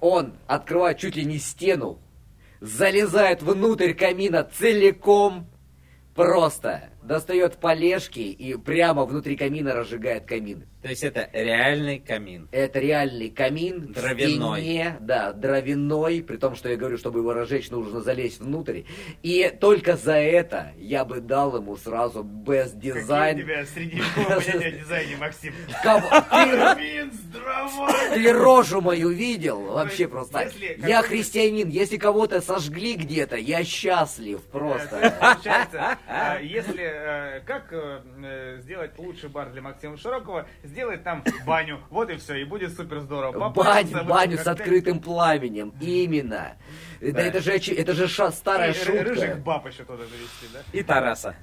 Он открывает чуть ли не стену, залезает внутрь камина целиком, просто достает полежки и прямо внутри камина разжигает камин. То есть это реальный камин. Это реальный камин Дровяной. в стене, да, дровяной, при том, что я говорю, чтобы его разжечь, нужно залезть внутрь. И только за это я бы дал ему сразу best Какие у тебя средневековое понятие о дизайне, Максим? Камин с дровами! ты рожу мою видел? Вообще просто. Я христианин, если кого-то сожгли где-то, я счастлив Э, просто. Получается, э, если э, как э, э, сделать лучший бар для Максима Широкого, сделать там баню, вот и все, и будет супер здорово. Баню, Попариться, выпить баню с открытым пламенем, именно. Да это же, это же ша- и старая рыжих шутка. баб еще туда завести, да? И Тараса.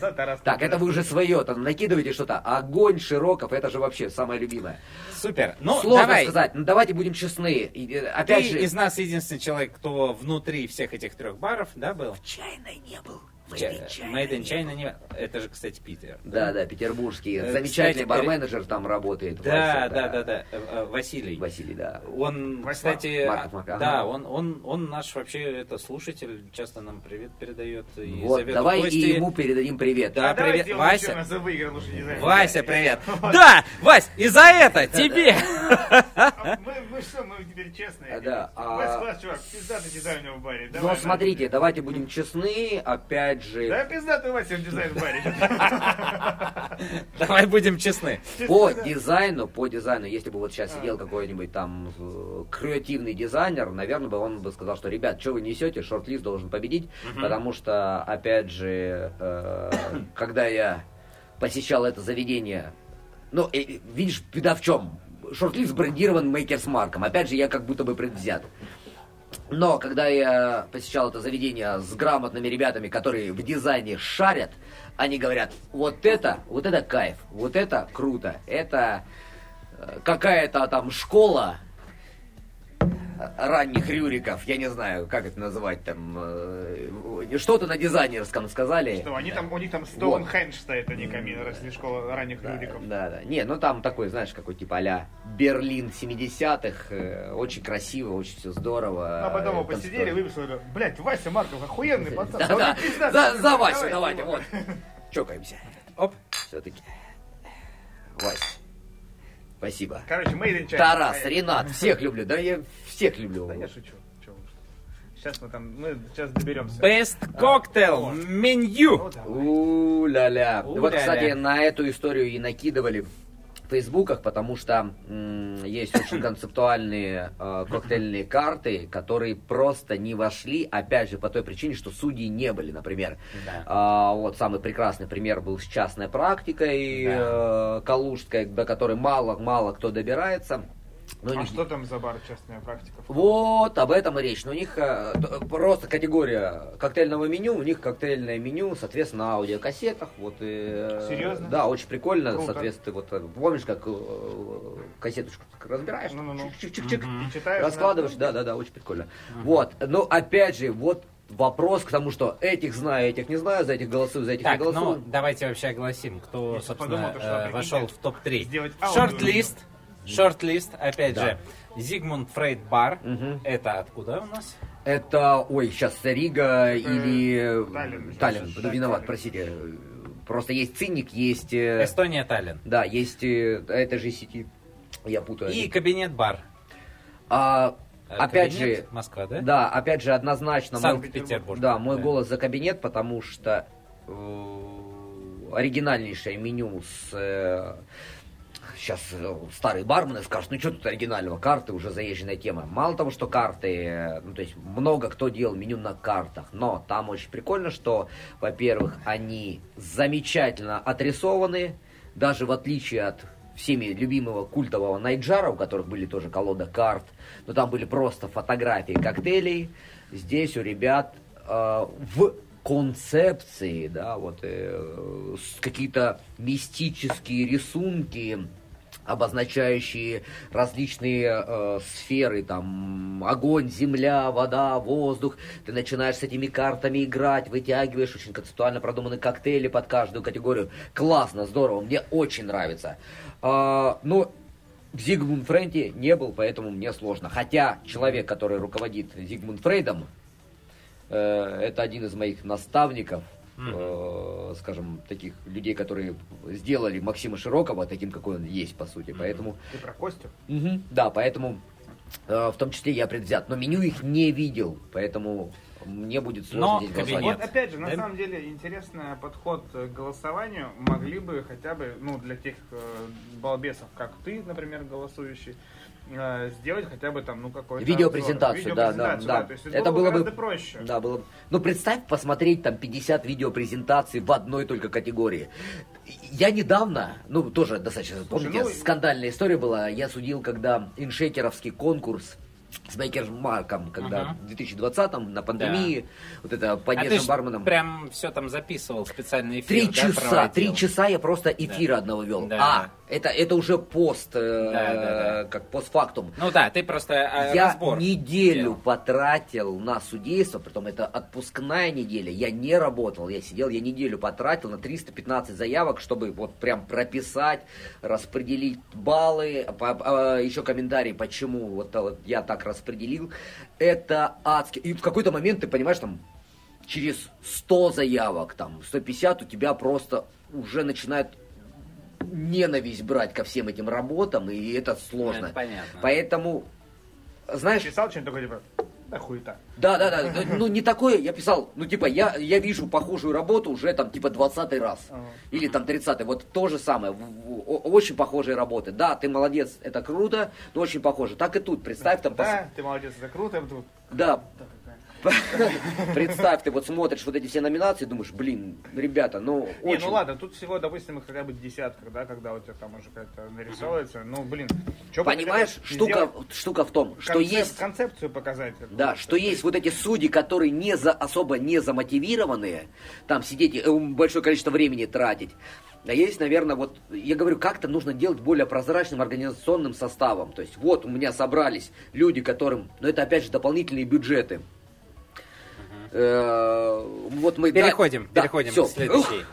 Да, Тарас. Так, это вы уже свое, там накидываете что-то. Огонь, Широков, это же вообще самое любимое. Супер. Ну, Сложно давай. сказать, ну давайте будем честны. И, э, Ты опять же, из нас единственный человек, кто внутри всех этих трех баров, да, был? чайной не был. Made in China не. Это же, кстати, Питер. Да, да, петербургский. Э, Замечательный кстати, барменеджер там работает. Да, Вася, да, да, да. Э, э, Василий. Василий, да. Он, Васьма- кстати, Марков Мак, ага. да, он, он, он наш вообще это слушатель, часто нам привет передает и Вот, давай гости. и ему передадим привет. Да, А привет, Вася. выиграл. Вася, привет. Да, Вась, и за это тебе. А Мы, мы что, мы теперь честные. А, да, а- Вась класс, чувак, у него в баре. Но Давай, смотрите, давайте будем честны, опять же, Да, пиздатый Вася дизайн в баре. Давай будем честны. по дизайну, по дизайну, если бы вот сейчас сидел какой-нибудь там э, креативный дизайнер, наверное, бы он бы сказал, что, ребят, что вы несете, шорт-лист должен победить, потому что, опять же, э, когда я посещал это заведение, ну, э, видишь, беда в чем? Шорт-лист брендирован Мейкерс Марком. Опять же, я как будто бы предвзят. Но когда я посещал это заведение с грамотными ребятами, которые в дизайне шарят, они говорят, вот это, вот это кайф, вот это круто, это э, какая-то там школа ранних Рюриков, я не знаю, как это называть там, э, что-то на дизайнерском сказали. Что, они там, у них там Стоунхендж стоит, а не камин, если школа ранних Да, людиков. да, да. Не, ну там такой, знаешь, какой типа а Берлин 70-х. э, очень красиво, очень все здорово. А потом мы э, посидели, конструк- выписали, блядь, Вася Марков, охуенный пацан. Да, Да да. За, за Васю, Давай, давайте, его. вот. Чокаемся. Оп. Все-таки. Вась. Спасибо. Короче, China. Тарас. Ренат, всех люблю. Да я всех люблю. Да я шучу. Сейчас мы там, мы сейчас доберемся. Best cocktail вот. меню. Ну. У-ля-ля. Вот, кстати, на эту историю и накидывали фейсбуках, потому что м, есть очень концептуальные э, коктейльные карты, которые просто не вошли, опять же, по той причине, что судьи не были, например. Да. А, вот самый прекрасный пример был с частной практикой э, Калужской, до которой мало-мало кто добирается. Но А не- что там за бар частная практика? вот, об этом и речь. Но у них э, просто категория коктейльного меню, у них коктейльное меню, соответственно, на аудиокассетах. Вот, и, э, Серьезно? Да, очень прикольно. Круто. Соответственно, вот, э, помнишь, как кассеточку разбираешь? Ну-ну-ну. Чик-чик-чик-чик. Мгм. И читаешь Раскладываешь, да, да, да, очень прикольно. Вот, но опять же, вот вопрос к тому, что этих знаю, этих не знаю, за этих голосую, за этих Так, не ну голосую. давайте вообще огласим, кто, Я собственно, подумал, э, вошел в топ-3. сделать аудио. Шорт-лист. Шорт-лист, опять Да. же, Зигмунд Фрейд Бар. Мгм. Это откуда у нас? Это, ой, сейчас Рига или... Таллин. Таллин, буду да, виноват, Таллин. простите. Просто есть циник, есть... э, Эстония, Таллин. Да, есть э, этой же сети. Я путаю. И кабинет бар. А, Э, опять кабинет, же, Москва, да? да, опять же, однозначно... Санкт-Петербург. Да, мой голос за кабинет, потому что э, оригинальнейшее меню с... сейчас старые бармены скажут, ну что тут оригинального, карты уже заезженная тема. Мало того, что карты, э, ну то есть много кто делал меню на картах, но там очень прикольно, что, во-первых, они замечательно отрисованы, даже в отличие от всеми любимого культового Найджара, у которых были тоже колода карт, но там были просто фотографии коктейлей. Здесь у ребят э, в концепции, да, вот э, какие-то мистические рисунки, обозначающие различные э, сферы, там огонь, земля, вода, воздух. Ты начинаешь с этими картами играть, вытягиваешь очень концептуально продуманные коктейли под каждую категорию. Классно, здорово, мне очень нравится. А, но Зигмунд Фрейде не был, поэтому мне сложно. Хотя человек, который руководит Зигмунд Фрейдом, э, это один из моих наставников, э, скажем, таких людей, которые сделали Максима Широкого таким, какой он есть, по сути. Поэтому, Ты про Костю? Мгм, да, поэтому э, в том числе я предвзят. Но меню их не видел, поэтому мне будет сложно Но здесь кабинет. голосовать. Вот опять же, на Да? самом деле, интересный подход к голосованию могли бы хотя бы, ну, для тех э, балбесов, как ты, например, голосующий, сделать хотя бы там, ну, какой-то... Видеопрезентацию, обзор. да, да, да. То есть это, Это было, было бы проще. Да, было бы- Ну, представь, посмотреть там 50 видеопрезентаций в одной только категории. Я недавно, ну, тоже достаточно, Слушай, помните, ну, скандальная история была, я судил, когда иншейкеровский конкурс с Бейкермарком, когда Ага. в 2020-м на пандемии, вот это А по ты нежным ж барменам. прям все там записывал, специальный эфир, Три да, часа, проводил? три часа я просто эфира одного вел. Да. А, это, это уже пост, э, Да, да, как постфактум. Ну да, ты просто э, Я неделю делал. потратил на судейство, притом это отпускная неделя, я не работал, я сидел, я неделю потратил на 315 заявок, чтобы вот прям прописать, распределить баллы, по- а, еще комментарии, почему вот, вот я так распределил. Это адски. И в какой-то момент ты понимаешь, там, через 100 заявок, там, 150 у тебя просто уже начинает ненависть брать ко всем этим работам, и это сложно. Это понятно. Поэтому, знаешь, Писал что-нибудь такое, типа, да хуета. да, да, да, ну, ну не такое, я писал, ну типа я, я вижу похожую работу уже там типа 20 раз. Ага. Или там 30 вот то же самое, в- в- о- очень похожие работы. Да, ты молодец, это круто, но очень похоже. Так и тут, представь там, пос- Да, ты молодец, это круто. я тут, да. представь, ты вот смотришь вот эти все номинации, думаешь, блин, ребята, ну Не, очень... ну ладно, тут всего, допустим, их хотя бы десятках, да, когда у тебя там уже какая-то нарисовывается. Ну, блин, Понимаешь, штука, штука в том, что есть... Концепцию показать. Да, что есть вот эти судьи, которые не за, особо не замотивированные, там сидеть, э, большое количество времени тратить. А есть, наверное, вот, я говорю, как-то нужно делать более прозрачным организационным составом. То есть вот у меня собрались люди, которым, но это опять же дополнительные бюджеты. Э, Вот мы... да, Переходим, да, переходим всё. к следующей.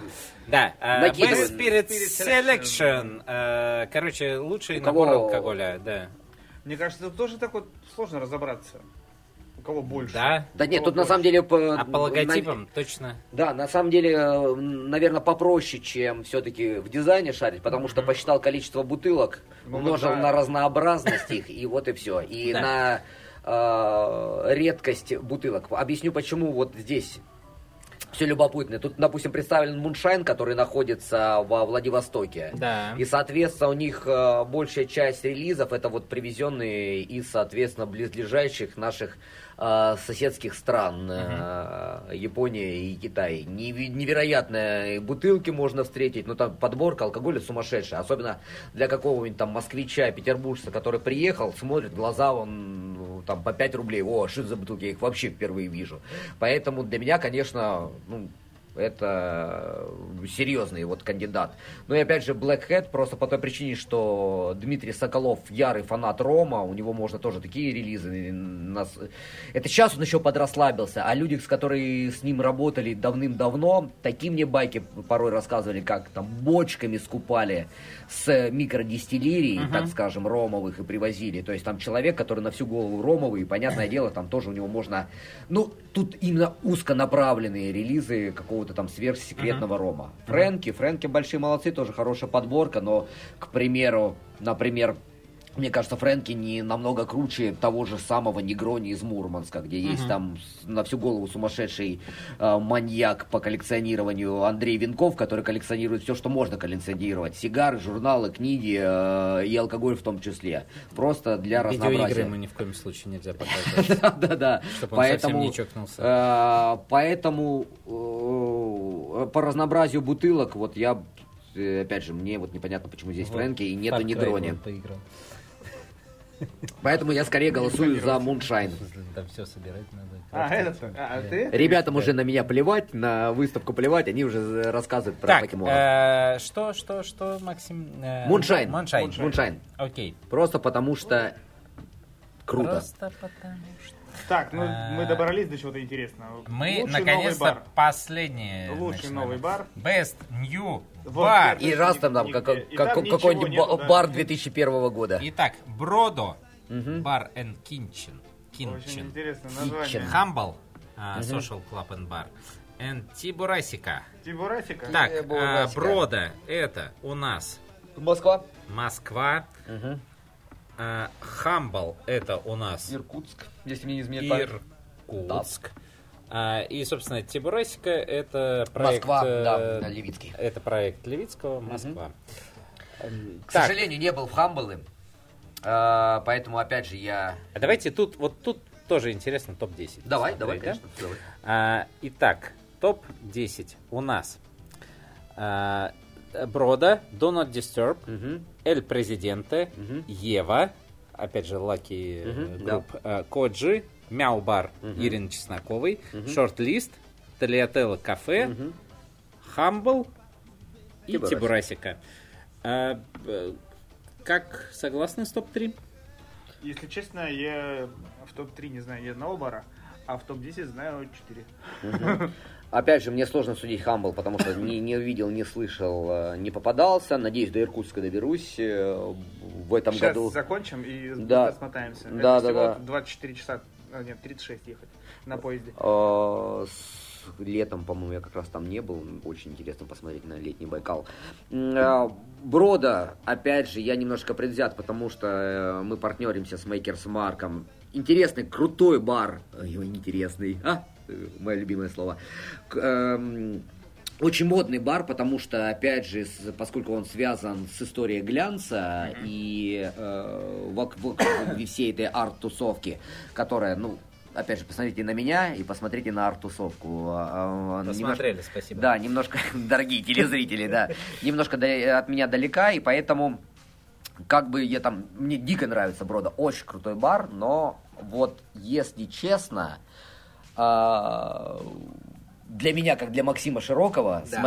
Да, Накидываем. Best Spirit Spirit Selection. э, Короче, лучший У кого- набор алкоголя, да. Мне кажется, тут тоже так вот сложно разобраться. У кого больше. Да? Да нет, тут кого на самом деле... по- А по логотипам точно. Да, на самом деле, наверное, попроще, чем все-таки в дизайне шарить, потому что посчитал количество бутылок, Ну, умножил да. на разнообразность их, и вот и все. И Да. на э, редкость бутылок. Объясню, почему вот здесь все любопытное. Тут, допустим, представлен Муншайн, который находится во Владивостоке. Да. И, соответственно, у них э, большая часть релизов это вот привезенные из, соответственно, близлежащих наших э, соседских стран. Э, Япония и Китай. Невероятные бутылки можно встретить, но там подборка алкоголя сумасшедшая. Особенно для какого-нибудь там москвича, петербуржца, который приехал, смотрит, глаза он ну, там по 5 рублей. О, что за бутылки? Я их вообще впервые вижу. Поэтому для меня, конечно, ну, это серьезный вот кандидат. Ну и опять же, Black Hat просто по той причине, что Дмитрий Соколов ярый фанат Рома, у него можно тоже такие релизы. Нас... Это сейчас он еще подрасслабился, а люди, с которые с ним работали давным-давно, такие мне байки порой рассказывали, как там бочками скупали с микродистиллерий, так скажем, ромовых и привозили. То есть там человек, который на всю голову ромовый, и, понятное дело, там тоже у него можно... Ну, тут именно узконаправленные релизы какого-то там сверхсекретного рома. Фрэнки, Фрэнки большие молодцы, тоже хорошая подборка, но, к примеру, например, мне кажется, Фрэнки не намного круче того же самого Негрони из Мурманска, где есть там на всю голову сумасшедший э, маньяк по коллекционированию Андрей Венков, который коллекционирует все, что можно коллекционировать. Сигары, журналы, книги э, и алкоголь в том числе. Просто для Видеоигры разнообразия. ему ни в коем случае нельзя показывать. Да, да, да. Чтоб он совсем не чокнулся. э, поэтому по разнообразию бутылок, вот я, э, опять же, мне вот непонятно, почему здесь Вот, Фрэнки и нету Негрони. он поиграл. Поэтому я скорее голосую за Муншайн. Там все собирать надо. А, этот, а, ты? Ребятам уже на меня плевать, на выставку плевать, они уже рассказывают про Так, покемонов. э, что, что, что, Максим? Moonshine. Moonshine. Moonshine. Окей. Просто потому что круто. Просто потому что... Так, ну А. мы добрались до чего-то интересного. Мы, наконец-то, бар. последнее Лучший начинаем. новый бар. Best New Вот, Bar. И раз там, там как- как- какой-нибудь нету, да. бар 2001 года. Итак, Бродо. Bar and Kitchen. Очень Kitchen. интересное название. Humble. а, Social Club and Bar. And Тибурасика. Тибурасика? Так, Э, а. Брода. Это у нас Москва. Москва. Мгм. А, Humble. Это у нас Иркутск, если мне не изменяет. Иркутск. А, и, собственно, Тибурасика это проект... Москва, э, да, Левицкий. Это проект Левицкого, Москва. Эм, К Так, сожалению, не был в Хамбле. А, поэтому, опять же, я... а давайте тут, вот тут тоже интересно топ-10. Давай, давай, да? конечно. давай. Итак, топ-10 у нас. А, Брода, Do Not Disturb. Эль Президенте. Ева, опять же, Lucky Мгм, Group, а, Коджи, Мяу Бар Мгм. Ирины Чесноковой, Мгм. Short List, Талиателла Кафе. Humble и Тибурасика. А, как согласны с топ-3? Если честно, я в топ-3 не знаю ни одного бара, а в топ-10 знаю 4. Опять же, мне сложно судить Хамбл, потому что не, не видел, не слышал, э, не попадался. Надеюсь, до Иркутска доберусь э, в этом Сейчас году. закончим и Да. смотаемся. Да, Это да, всего да. 24 часа, а, нет, 36 ехать на поезде. С летом, по-моему, я как раз там не был. Очень интересно посмотреть на летний Байкал. Э, Брода, опять же, я немножко предвзят, потому что э, мы партнеримся с Мейкерс Марком. Интересный, крутой бар. Ой, ой, интересный. А, мое любимое слово. Эм, очень модный бар, потому что, опять же, с- поскольку он связан с историей глянца и э, вок- вокруг всей этой арт-тусовки, которая, ну, опять же, посмотрите на меня и посмотрите на арт-тусовку. А, а, Посмотрели, немножко- спасибо. Да, немножко, дорогие телезрители, да, немножко от меня далека, и поэтому, как бы я там, мне дико нравится Брода, очень крутой бар, но вот, если честно, для меня, как для Максима Широкого, с Да.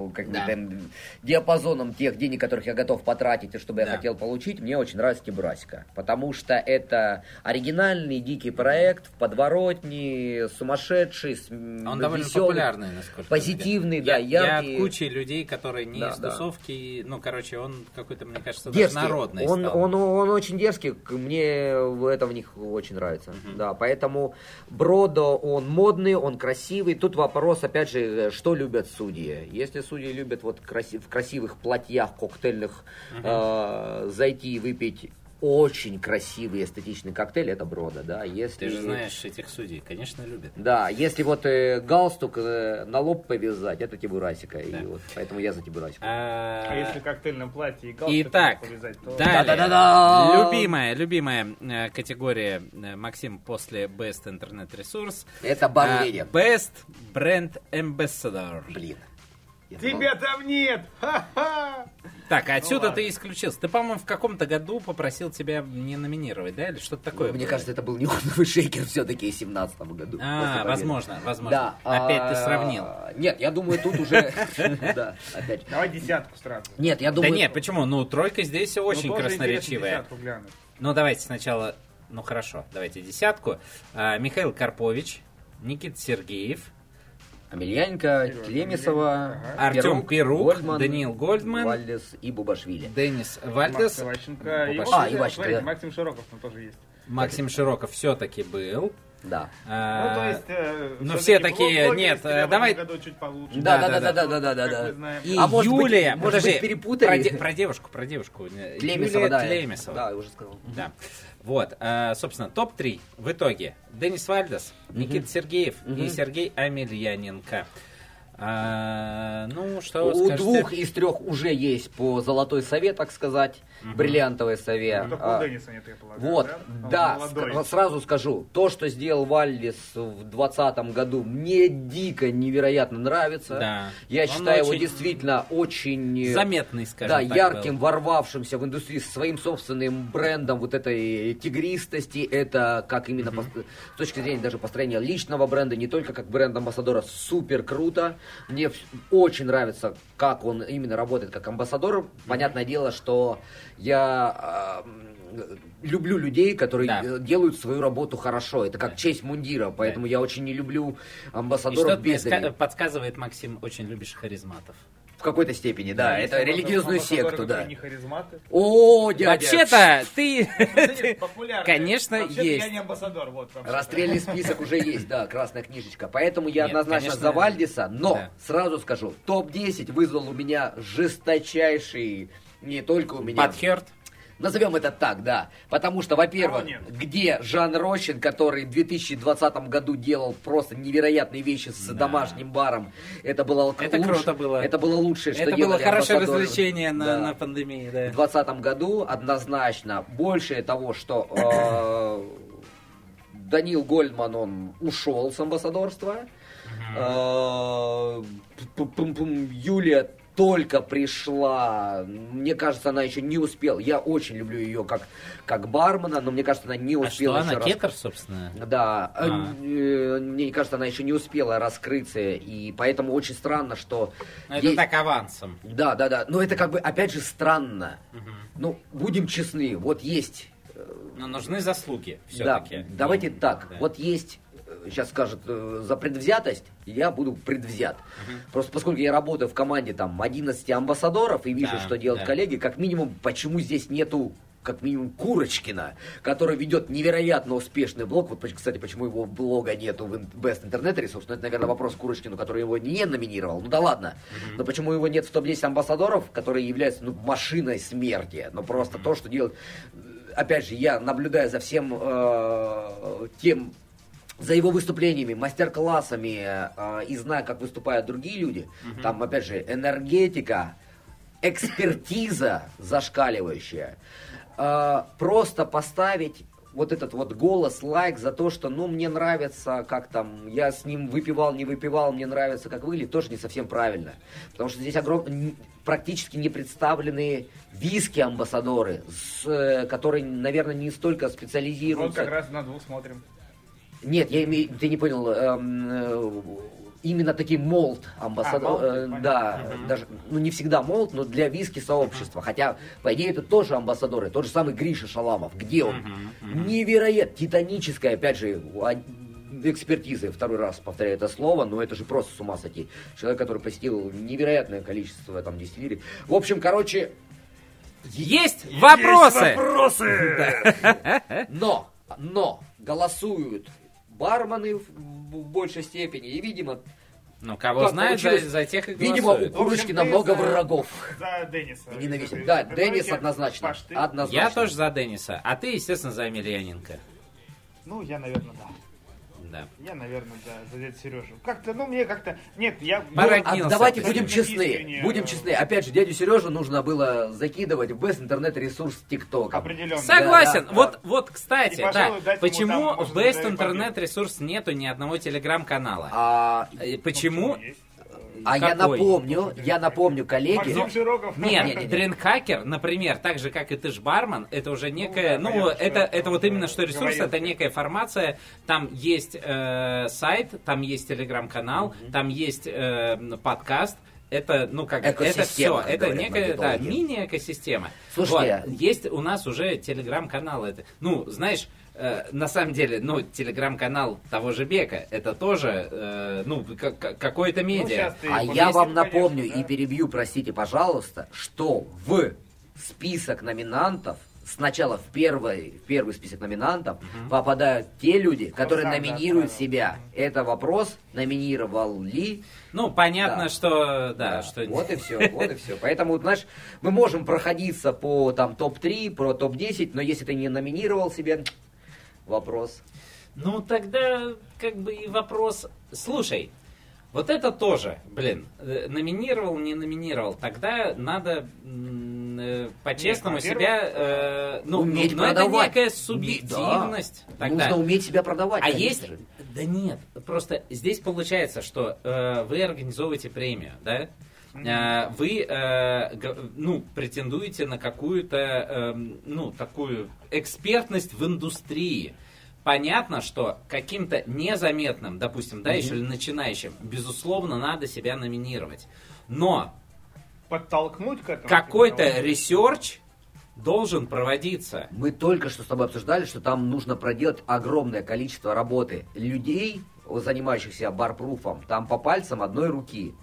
Моим как бы, Да. там, диапазоном тех денег, которых я готов потратить, и чтобы Да. я хотел получить, мне очень нравится Тибурасика. Потому что это оригинальный, дикий проект, в подворотне, сумасшедший, Он довольно веселый, популярный, насколько позитивный, да, я, яркий. я от кучи людей, которые не Да, из да. тусовки, ну, короче, он какой-то, мне кажется, даже Дерзкий. народный Он, стал. он, он очень дерзкий, мне это в них очень нравится. Да, поэтому Бродо, он модный, он красивый. Тут вопрос, опять же, что любят судьи. Если судьи любят вот в красивых платьях коктейльных э, зайти и выпить очень красивый эстетичный коктейль, это Брода, да. Если... Ты же знаешь этих судей, конечно, любят. Да, если вот э, галстук э, на лоб повязать, это Тибурасика. Да. И вот, поэтому я за Тибурасику. А, А если коктейльное платье и галстук Итак, повязать, то... далее. Да-да-да-да! Любимая, любимая э, категория э, Максим после Best Internet Resource. Это А, Барлея. Best Brand Ambassador. Блин. Я Тебя там нет! Ха-ха! Так, а отсюда ладно. ты исключился. Ты, по-моему, в каком-то году попросил тебя не номинировать, да? Или что-то такое? Мне было? кажется, это был неоновый шейкер все-таки в 17 году. А, возможно, возможно. Да. Опять ты а, сравнил. Нет, я думаю, тут уже... Да, опять. Давай десятку сразу. Нет, я Да думаю... нет, почему? Ну, тройка здесь Ну, очень красноречивая. Ну, давайте сначала... Ну, хорошо, давайте десятку. А, Михаил Карпович, Никит Сергеев, Амельяненко, ага. Артём Перук, Гольдман, Даниил Гольдман. Вальдес и Бубашвили. Денис Макс Вальдес, Иващенко. И А, Иващенко, смотрите, да. Максим Широков там тоже есть. Максим Широков все-таки был. Да. Ну, А, то есть... э, ну, всё-таки все такие, нет, давай- году чуть получше. Да, Да, да, да, да, да, да, да, да. И А может быть, Юлия, может быть, перепутали? Про, де- про девушку, про девушку. Тлемесова, Юлия да. Тлемесова. Да, я уже сказал. Да. Вот, а, собственно, топ-3 в итоге. Денис Вальдес, Никита Сергеев и. Сергей Амельяненко. А, ну, что У скажете? двух из трех уже есть по золотой сове, так сказать, бриллиантовой сове. Ну, А, Денниса нет, я полагаю, Вот, да, молодой. ск- сразу скажу, то, что сделал Вальдис в 2020 году, мне дико невероятно нравится. Да. Я Он считаю его очень действительно очень... э, Заметный, скажем да, так, ярким, был. ворвавшимся в индустрию со своим собственным брендом вот этой тигристости. Это как именно пос- с точки зрения даже построения личного бренда, не только как бренд-амбассадора, супер круто. Мне очень нравится, как он именно работает как амбассадор. Понятное дело, что я м, люблю людей, которые Да. э, делают свою работу хорошо. Это как честь мундира, поэтому я очень не люблю амбассадоров без ска- подсказывает, Максим, очень любишь харизматов. В какой-то степени, да. Это религиозную секту, да. О, дядя! Вообще-то, ты... Популярные. Конечно, есть. я не амбассадор, вот. Расстрельный список уже есть, да, красная книжечка. Поэтому я однозначно за Вальдиса, но сразу скажу, топ-10 вызвал у меня жесточайший, не только у меня. Подхерт. Назовем это так, да. Потому что, во-первых, где Жан Рощин, который в 2020 году делал просто невероятные вещи с Да. домашним баром. Это было Это лучше- круто было. Это было лучшее, что Это было хорошее амбассадоры. развлечение на, Да. на пандемии, да. В 2020 году однозначно больше того, что э, Данил Гольдман, он ушел с амбассадорства. Э, Юлия только пришла, мне кажется, она еще не успела. Я очень люблю ее как, как бармена, но мне кажется, она не А успела что, еще она рас- кетер, собственно? Да, э, А. э, мне кажется, она еще не успела раскрыться, и поэтому очень странно, что... Ну, Это ей- так авансом. Да, да, да, но это как бы, опять же, странно. Ну, будем честны, вот есть Но нужны заслуги да, все-таки. давайте так. Да. Вот есть, сейчас скажут, э, за предвзятость, я буду предвзят. Просто поскольку я работаю в команде там 11 амбассадоров и вижу, Да, что делают да. коллеги, как минимум, почему здесь нету как минимум Курочкина, который ведет невероятно успешный блог. Вот, кстати, почему его блога нету в Best Internet Resource, ну, это, наверное, вопрос Курочкину, который его не номинировал. Ну да ладно. Но почему его нет в топ-10 амбассадоров, которые являются ну, машиной смерти? Ну просто то, что делают... Опять же, я наблюдаю за всем э, тем за его выступлениями, мастер-классами э, и знаю, как выступают другие люди, там, опять же, энергетика, экспертиза зашкаливающая. Э, просто поставить вот этот вот голос, лайк за то, что, ну, мне нравится, как там, я с ним выпивал, не выпивал, мне нравится, как выглядит, тоже не совсем правильно. Потому что здесь огром... практически не представлены виски-амбассадоры, с, э, которые, наверное, не столько Вот специализируются... как раз на двух смотрим. Нет, я имею, ты не понял, эм, э, именно такие молд амбассадор, А, э, да, даже, ну не всегда молд, но для виски сообщества, хотя, по идее, это тоже амбассадоры, тот же самый Гриша Шаламов, где он? Невероятно, титаническая, опять же, экспертизы, второй раз повторяю это слово, но это же просто с ума сойти. Человек, который посетил невероятное количество там дистиллерий. В общем, короче, Есть вопросы! Но, но голосуют бармены в, в большей степени. И, видимо, Ну, кого знает, за, за тех и Видимо, у голосует. Курочкина ты много за- врагов. За Денниса. И Да, ты- Деннис однозначно. Паш, ты? Однозначно. Я тоже за Денниса, а ты, естественно, за Емельяненко. Ну, я, наверное, да. Да. Я, наверное, да, за дядю Сережу. Как-то, ну, мне как-то... Нет, я... Породнился а давайте будем честны. Будем э, честны. Опять же, дядю Сережу нужно было закидывать в бест интернет-ресурс ТикТока. Определенно. Согласен. да, вот, вот, кстати, да. Почему там, в может, Best даже Internet Ресурс нету ни одного телеграм-канала? А, Э, Почему? А я напомню, я напомню, коллеги, Максим Широков. Нет, Не-не-не. Дринхакер, например, так же, как и ты ж бармен, это уже некая, да, ну, это, это вот именно что ресурс, это некая формация, там есть э, сайт, там есть телеграм-канал, там есть э, подкаст, это, ну, как, это все, как это говорят некая, да, мини-экосистема. Слушайте, Вот, есть у нас уже телеграм-канал, это, ну, знаешь, э, на самом деле, ну, телеграм-канал того же Бека, это тоже, э, ну, как- как- какое-то Ну, медиа. ты А я вам конечно, напомню да. и перебью, простите, пожалуйста, что в список номинантов сначала в первый, в первый список номинантов попадают те люди, которые сам, да, номинируют отправил. себя. Это вопрос, номинировал ли. Ну, понятно, Да. что, да, что... Вот и все, вот и все. Поэтому, знаешь, мы можем проходиться по там топ-3, про топ-10, но если ты не номинировал себя, вопрос. Ну, тогда как бы и вопрос... Слушай, вот это тоже, блин, э, номинировал, не номинировал, тогда надо э, по-честному Нет, себя... э, ну, Уметь ну, ну, это продавать. некая Уметь, субъективность. да. тогда. Нужно уметь себя продавать. А конечно есть... же. Да нет, просто здесь получается, что э, вы организовываете премию, да? Э, Вы, э, ну, претендуете на какую-то, эм, ну, такую экспертность в индустрии. Понятно, что каким-то незаметным, допустим, да, еще или начинающим, безусловно, надо себя номинировать. Но Подтолкнуть к этому. какой-то research должен проводиться. Мы только что с тобой обсуждали, что там нужно проделать огромное количество работы. Людей, занимающихся барпруфом, там по пальцам одной руки.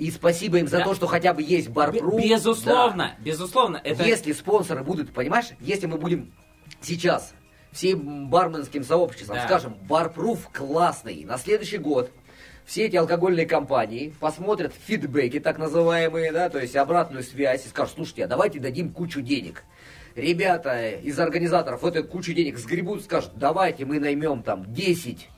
И спасибо им за Да. то, что хотя бы есть барпруф. Б- Безусловно, безусловно. Да. Это... Если спонсоры будут, понимаешь, если мы будем сейчас всем барменским сообществом Да. скажем, барпруф классный, на следующий год все эти алкогольные компании посмотрят фидбэки, так называемые, да, то есть обратную связь, и скажут, слушайте, а давайте дадим кучу денег. Ребята из организаторов эту кучу денег сгребут, скажут, давайте мы наймем там 10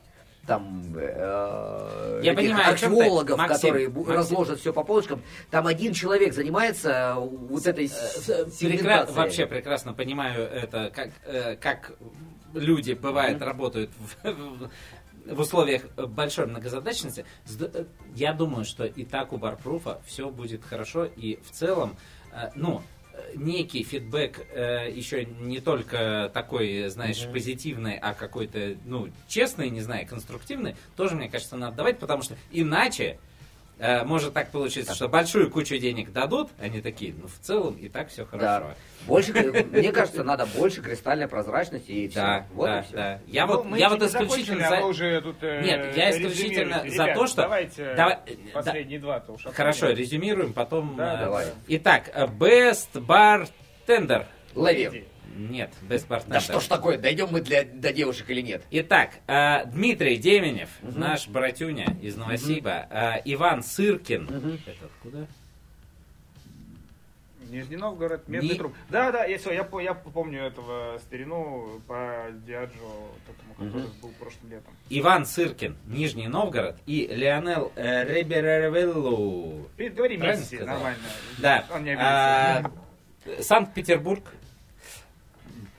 там э, Я этих понимаю, чем ты, археологов, Максим, которые Максим. разложат все по полочкам. Там один человек занимается вот этой с- Прекра- сегментацией. Вообще прекрасно понимаю это, как, э, как люди, бывает, работают в, в- условиях большой многозадачности. Э, Я думаю, что и так у Барпруфа все будет хорошо, и в целом, э, ну, э, некий фидбэк э, еще не только такой, знаешь, позитивный, а какой-то, ну, честный, не знаю, конструктивный, тоже, мне кажется, надо давать, потому что иначе может так получиться, что большую кучу денег дадут, они такие, ну, в целом и так все хорошо. Да. Больше, мне кажется, надо больше кристальной прозрачности и все. Да, вот да, и все. да. Я Ну, вот, мы я вот исключительно а за... уже тут, э, Нет, я исключительно резюмируете. за Ребят, то, что- Давайте Давай, э, да. последние два-то уж Хорошо, резюмируем, потом... Да, э, давай. Итак, э, Best Bartender. Лови. Нет, Best Bartender. Да что ж такое, дойдем мы для, до девушек или нет? Итак, э, Дмитрий Деменев, наш братюня из Новосиба, э, Иван Сыркин. Это откуда? Нижний Новгород, медный Не- труп. Да, да, я, всё, я, я помню этого старину по Диаджо, этому, который был прошлым летом. Иван Сыркин, Нижний Новгород, и Леонел э, Реберевеллу. Ты говори Правильно Месси, сказал? нормально. Да. Он не А, обидится. Санкт-Петербург.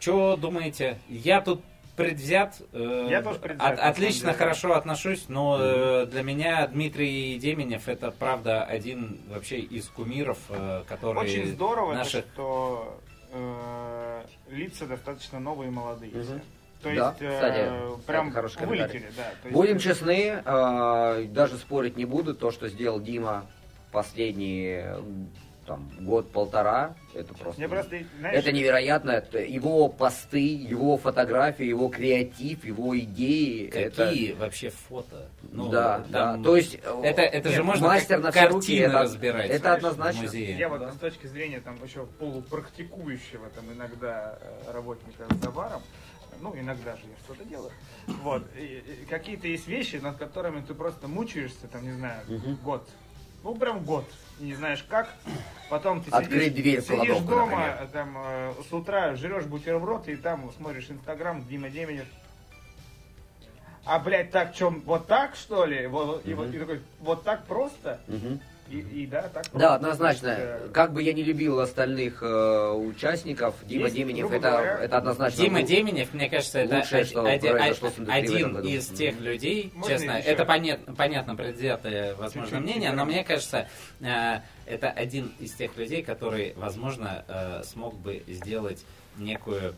Что думаете? Я тут предвзят. э, Я тоже предвзят, от- отлично, деле. хорошо отношусь, но э, для меня Дмитрий Деменев это правда один вообще из кумиров, э, который Очень здорово, то, наших. что э, лица достаточно новые и молодые. Все. То Да, есть, э, кстати, прям хороший вылетели, да. То есть- Будем честны, э, даже спорить не буду, то, что сделал Дима последние там, год-полтора, это просто... Мне просто, знаешь, Это невероятно. Это его посты, его фотографии, его креатив, его идеи. Какие Это... вообще фото? Ну, да, там- да. То есть э, Это, это же Нет, можно мастер как на все руки, это- разбирать. это знаешь, однозначно. музее. Я вот с точки зрения там еще полупрактикующего там иногда э, работника за баром, ну иногда же я что-то делаю, вот, и- и какие-то есть вещи, над которыми ты просто мучаешься, там, не знаю, год, ну прям год, не знаешь как, потом ты Открыть сидишь, дверь в сидишь кладовку, дома, например. там, э, с утра жрешь бутерброд, и там смотришь Инстаграм, Дима Деменев, а, блядь, так, чем, вот так, что ли? Вот, и, вот, и такой, вот так просто? Мгм. И, и да, так. Да, однозначно. Э, Как бы я не любил остальных э, участников, Дима Есть, Деменев это, говоря, это однозначно. Дима лу- Деменев, мне кажется, это лучшее, что один, произошло с индустрией в один из тех людей, Можно честно, еще? это понятно, понятно предвзятое, возможно, Чуть-чуть мнение, но мне кажется, э, это один из тех людей, который, возможно, э, смог бы сделать некую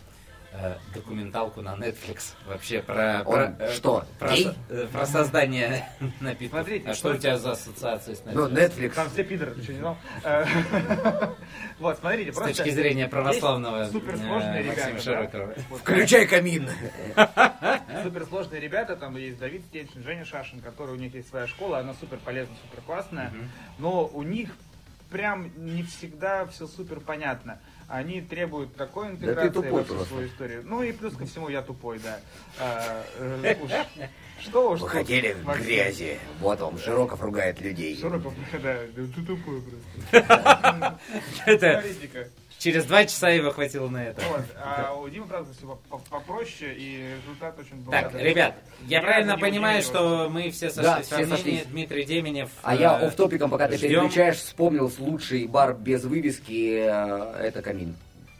документалку на Netflix вообще про, Он про, э, что, про, гей? э, про создание напитков. Смотрите, а что у тебя за ассоциации с Ну, Netflix? Netflix. Там все пидоры, ты что, не знал? Э, Вот, смотрите, С просто... точки зрения православного суперсложные э, Максима ребята, Включай камин. Суперсложные ребята, там есть Давид Стельчин, Женя Шашин, который у них есть своя школа, она супер полезная, супер классная, но у них прям не всегда все супер понятно. Они требуют такой интеграции тупой во всю просто. свою историю. Ну и плюс ко всему я тупой, да. А, э, уж Что уж Вы хотели Максим. грязи. Вот вам, Широков ругает людей. Широков, да, да, ты тупой просто. Это. Через два часа его хватило на это. Вот, а у Димы, правда, все попроще, и результат очень был. Так, ребят, я правильно понимаю, что мы все сошлись Да, во все мнении. сошлись. Дмитрий Деменев. А я э, офф-топиком, пока ты переключаешь, вспомнил лучший бар без вывески, э, это камин.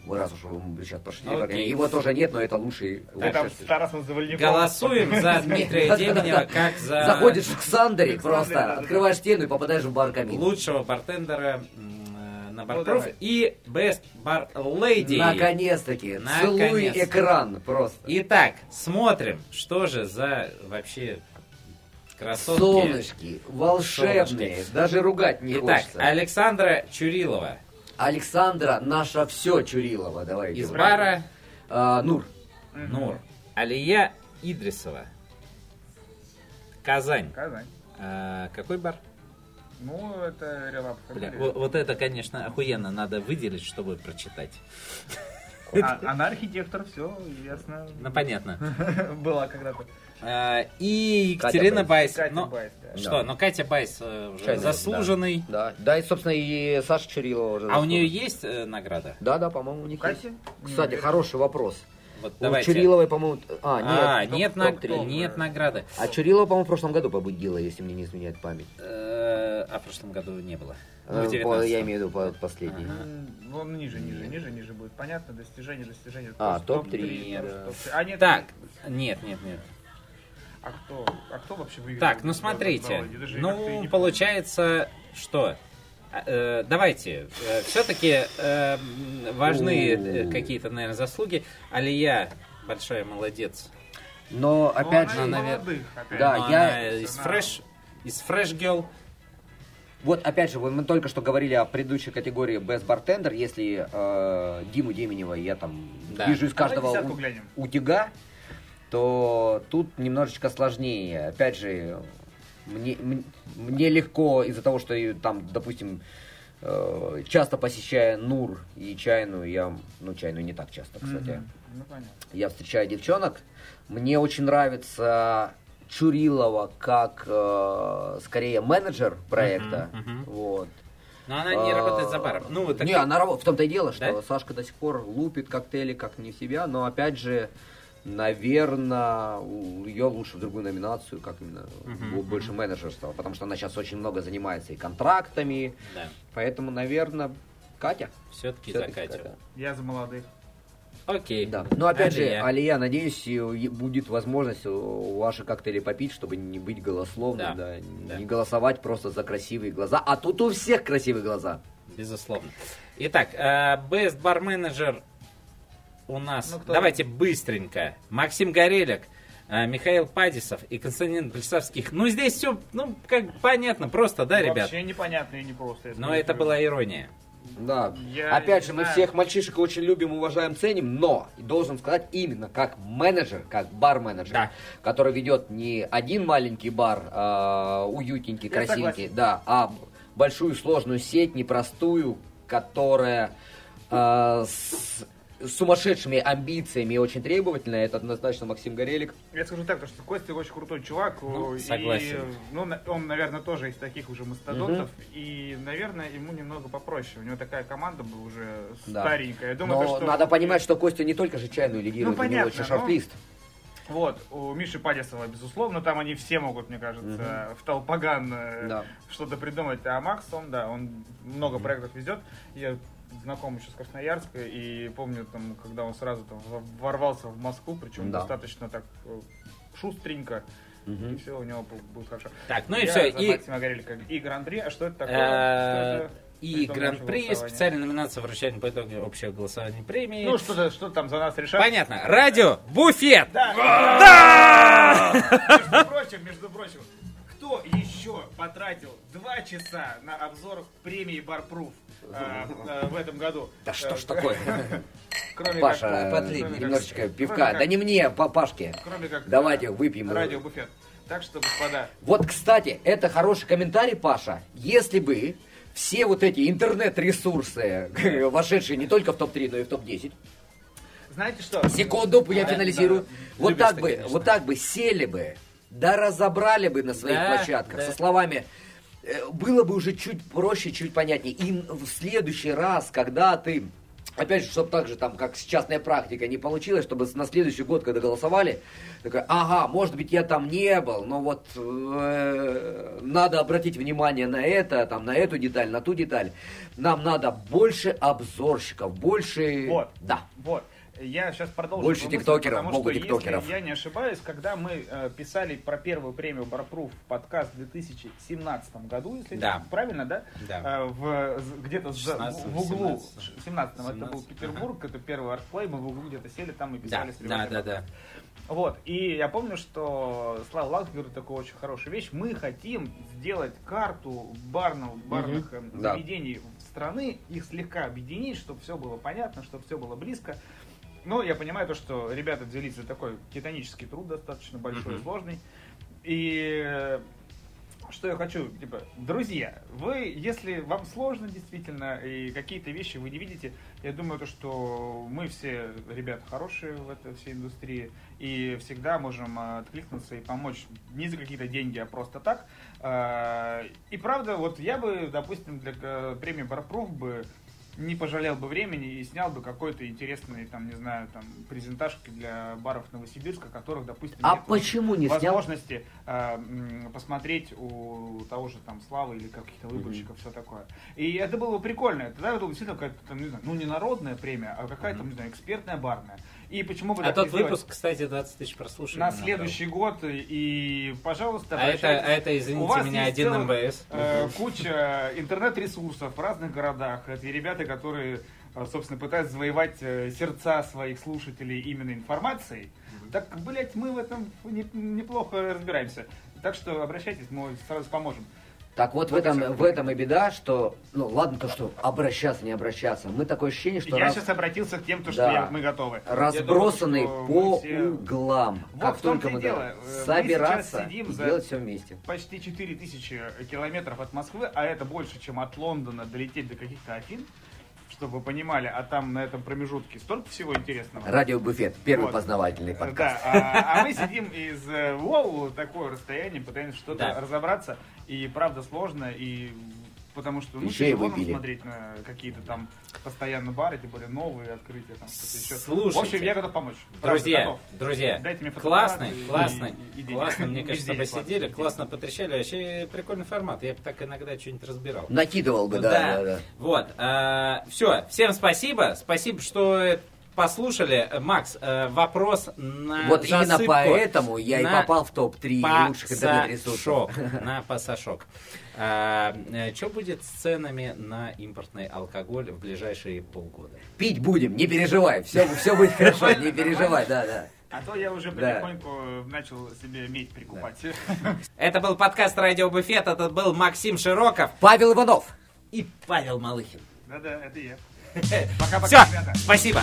Вы раз уж вы сейчас пошли. Окей. Его тоже нет, но это лучший. Лучший. Голосуем за Дмитрия Деменева как за Заходишь к Сандере просто, открываешь стену и попадаешь в бар камин. лучшего бартендера на давай. и Best Bar Lady. Наконец-таки. Целуй Наконец-то. экран просто. Итак, смотрим, что же за вообще красотки. Солнышки, волшебные, Солнышки. даже ругать не Итак, хочется. Александра Чурилова Александра, наша все Чурилова, давайте. из бара А, Нур. Нур. Алия Идрисова. Казань. Казань. А, какой бар? Ну, это Relab. Бля, вот, вот это, конечно, охуенно надо выделить, чтобы прочитать. А, она архитектор, все ясно. Ну, понятно. Была когда-то. А, и Екатерина Катя Байс. Катя Ну, Байс, да. Что, ну Катя Байс э, уже Чайная, заслуженный. Да, да, и, собственно, и Саша Чурилова уже. А у заслужил. нее есть э, награда? Да, да, по-моему, у них Катя? есть. Кстати, хороший вопрос. Вот У давайте. Чуриловой, по-моему... А, нет. А, топ- нет, наг- топ-три. нет награды. А Чурилова, по-моему, в прошлом году победила, если мне не изменяет память. Э, А в прошлом году не было. Ну, Э, по- 19-м. Я имею в виду по- последний. М, Ну, ниже, ниже, ниже, ниже будет. Понятно, достижение, достижение. А, Просто топ-три, топ-три, да. топ-три. А, нет. Так, нет, нет, нет. А кто? А кто вообще выиграл? Так, ну смотрите. Ну, получается, что? А, э, Давайте, все-таки важны э, какие-то, наверное, заслуги. Алия большая молодец. Но, опять же, из навер- молодых, опять Да. Но я- из фреш, из фреш girl. вот опять же, вот мы только что говорили о предыдущей категории Best Bartender. Если э, Диму Деменева я там Да. вижу из Давай каждого у- утюга, то тут немножечко сложнее. Опять же, мне, мне легко из-за того, что там, допустим, э, часто посещая Нур и Чайную, я, ну, Чайную не так часто, кстати. Ну, понятно. я встречаю девчонок. Мне очень нравится Чурилова как э, скорее менеджер проекта. Мгм. Вот. Но она не А, работает за баром. Ну, вот так- Не, она рабо- в том-то и дело, что Да? Сашка до сих пор лупит коктейли как не в себя, но опять же, наверное, ее лучше в другую номинацию, как именно бо- больше менеджерства, потому что она сейчас очень много занимается и контрактами, Да, поэтому, наверное, Катя. все-таки за Всё-таки Катю. Катя. Я за молодых. Окей. Да. Но опять Алия. же, Алия, надеюсь, будет возможность у- ваши коктейли попить, чтобы не быть голословным, Да, да, да. не голосовать просто за красивые глаза. А тут у всех красивые глаза. Безусловно. Итак, э, Best Bar Manager у нас. Ну, кто? Давайте быстренько. Максим Горелик, э, Михаил Падисов и Константин Плесовских. Ну, здесь все, ну, как понятно, просто, да, ребят? Вообще непонятно и непросто. Но это была ирония. Да. Я Опять же, мы знаю. всех мальчишек очень любим, уважаем, ценим, но должен сказать именно как менеджер, как бар-менеджер, Да. который ведет не один маленький бар, а, уютненький, Я красивенький, согласен. да, а большую сложную сеть, непростую, которая а, с сумасшедшими амбициями и очень требовательная, это однозначно Максим Горелик. Я скажу так, то, что Костя очень крутой чувак. Ну, и, согласен. ну, он, наверное, тоже из таких уже мастодонтов. И, наверное, ему немного попроще. У него такая команда бы уже Да. старенькая. Я думаю, Но то, что... надо понимать, что Костя не только же чайную лидирует, Ну, у него понятно, еще но- шорт-лист. Вот, у Миши Падисова, безусловно, там они все могут, мне кажется, в толпоган э, Да. что-то придумать. А Макс, он, да, он много проектов везет. Я знаком еще с Красноярска, и помню, там, когда он сразу там ворвался в Москву, причем Да. достаточно так э, шустренько, и Мгм. все у него бу- будет хорошо. Так, ну и Я все. И Максима Горелика. И Гран-при, а что это такое? Э? И гран-при, специальная номинация вручения по итогам общего голосования премии. Ну, что, что там за нас решать? Понятно. Радио, буфет. Да! Между прочим, между прочим, кто еще потратил два часа на обзор премии Барпруф в этом году? Да что ж Э, такое? Кроме Паша, как- как- немножечко кроме пивка. как- Да не мне, по Пашке. Кроме как Давайте выпьем. радиобуфет. Так что, господа, Вот, кстати, это хороший комментарий, Паша. Если бы все вот эти интернет-ресурсы, вошедшие не только в топ-3, но и в топ-10, знаете что? секунду, я Да, финализирую, да. вот так бы, конечно. вот так бы сели бы, да разобрали бы на своих Да, площадках да. со словами, было бы уже чуть проще, чуть понятнее. И в следующий раз, когда ты Опять же, чтобы так же, там, как частная практика, не получилось, чтобы на следующий год, когда голосовали, такой, ага, может быть, я там не был, но вот э, надо обратить внимание на это, там, на эту деталь, на ту деталь. Нам надо больше обзорщиков, больше... Вот. Да. Вот. Я сейчас продолжу. Больше тиктокеров, потому много что, тиктокеров. Если я не ошибаюсь, когда мы э, писали про первую премию Барпруф подкаст в 2017 году, если Да. правильно, да? Да. Э, в, где-то за- 16-м, в углу, 17-м. 17 это был 17-м, Петербург, это первый артплей, мы в углу где-то сели там и Да, писали с да, ребятами да, да. подкаст. Вот, и я помню, что Слава Лак говорит такую очень хорошую вещь. Мы хотим сделать карту барного, барных Да. заведений страны, их слегка объединить, чтобы все было понятно, чтобы все было близко. Но я понимаю то, что ребята взялись за такой титанический труд, достаточно большой и сложный. И э, что я хочу, типа, друзья, вы, если вам сложно действительно, и какие-то вещи вы не видите, я думаю, то, что мы все ребята хорошие в этой всей индустрии, и всегда можем э, откликнуться и помочь не за какие-то деньги, а просто так. Э, И правда, вот я бы, допустим, для премии Барпруф бы не пожалел бы времени и снял бы какой-то интересный, там, не знаю, там, презентажки для баров Новосибирска, которых, допустим, А нет почему не снял? возможности э, м, посмотреть у того же там Славы или каких-то выборщиков, все такое. И это было бы прикольно. Тогда это было действительно какая-то, там, не знаю, ну не народная премия, а какая-то, не знаю, экспертная барная. И почему бы А так тот сделать выпуск, кстати, 20 тысяч прослушиваний. на набрал. следующий год и, пожалуйста, А это, а это, У извините вас меня, есть один целых, МБС. э, куча интернет-ресурсов в разных городах. Это ребята, которые, э, собственно, пытаются завоевать э, сердца своих слушателей именно информацией. Так, блять, мы в этом не- неплохо разбираемся. Так что обращайтесь, мы сразу поможем. Так вот в этом, в этом и беда, что, ну ладно то, что обращаться, не обращаться. Мы такое ощущение, что Я раз- сейчас обратился к тем, то, что Да. я- мы готовы. Я разбросаны думаю, по мы все углам. Вот как только мы дело. Э, мы собираться сейчас сидим и делать все вместе. почти 4000 километров от Москвы, а это больше, чем от Лондона долететь до каких-то Афин, чтобы вы понимали, а там на этом промежутке столько всего интересного. Радиобуфет, первый Вот. познавательный подкаст. Да, а, а мы сидим из э, Воу такое расстояние, пытаемся что-то Да. разобраться, и правда сложно, и потому что ну, Еще и тяжело выпили. смотреть на какие-то там постоянно бары, тем более новые открытия, там что-то еще. Слушайте. В общем, я готов помочь. Правда, Друзья, готов. друзья, Дайте мне классный, и- классный, и- и классно, мне И кажется, посидели, классно потрещали, вообще прикольный формат, я бы так иногда что-нибудь разбирал. Накидывал бы, да, да, да. Вот, все, всем спасибо, спасибо, что послушали. Макс, э, вопрос на Вот именно засыпку поэтому я и на попал в топ-3 лучших интернет-ресурсов. на пасашок. Что будет с ценами на импортный алкоголь в ближайшие полгода? Пить будем, не переживай, все, все будет хорошо, не переживай, да, да. А то я уже Да. потихоньку начал себе медь прикупать. Это был подкаст Радио Буфет, это был Максим Широков Павел Иванов. и Павел Малыхин. Да-да, это я. Пока-пока, ребята. спасибо.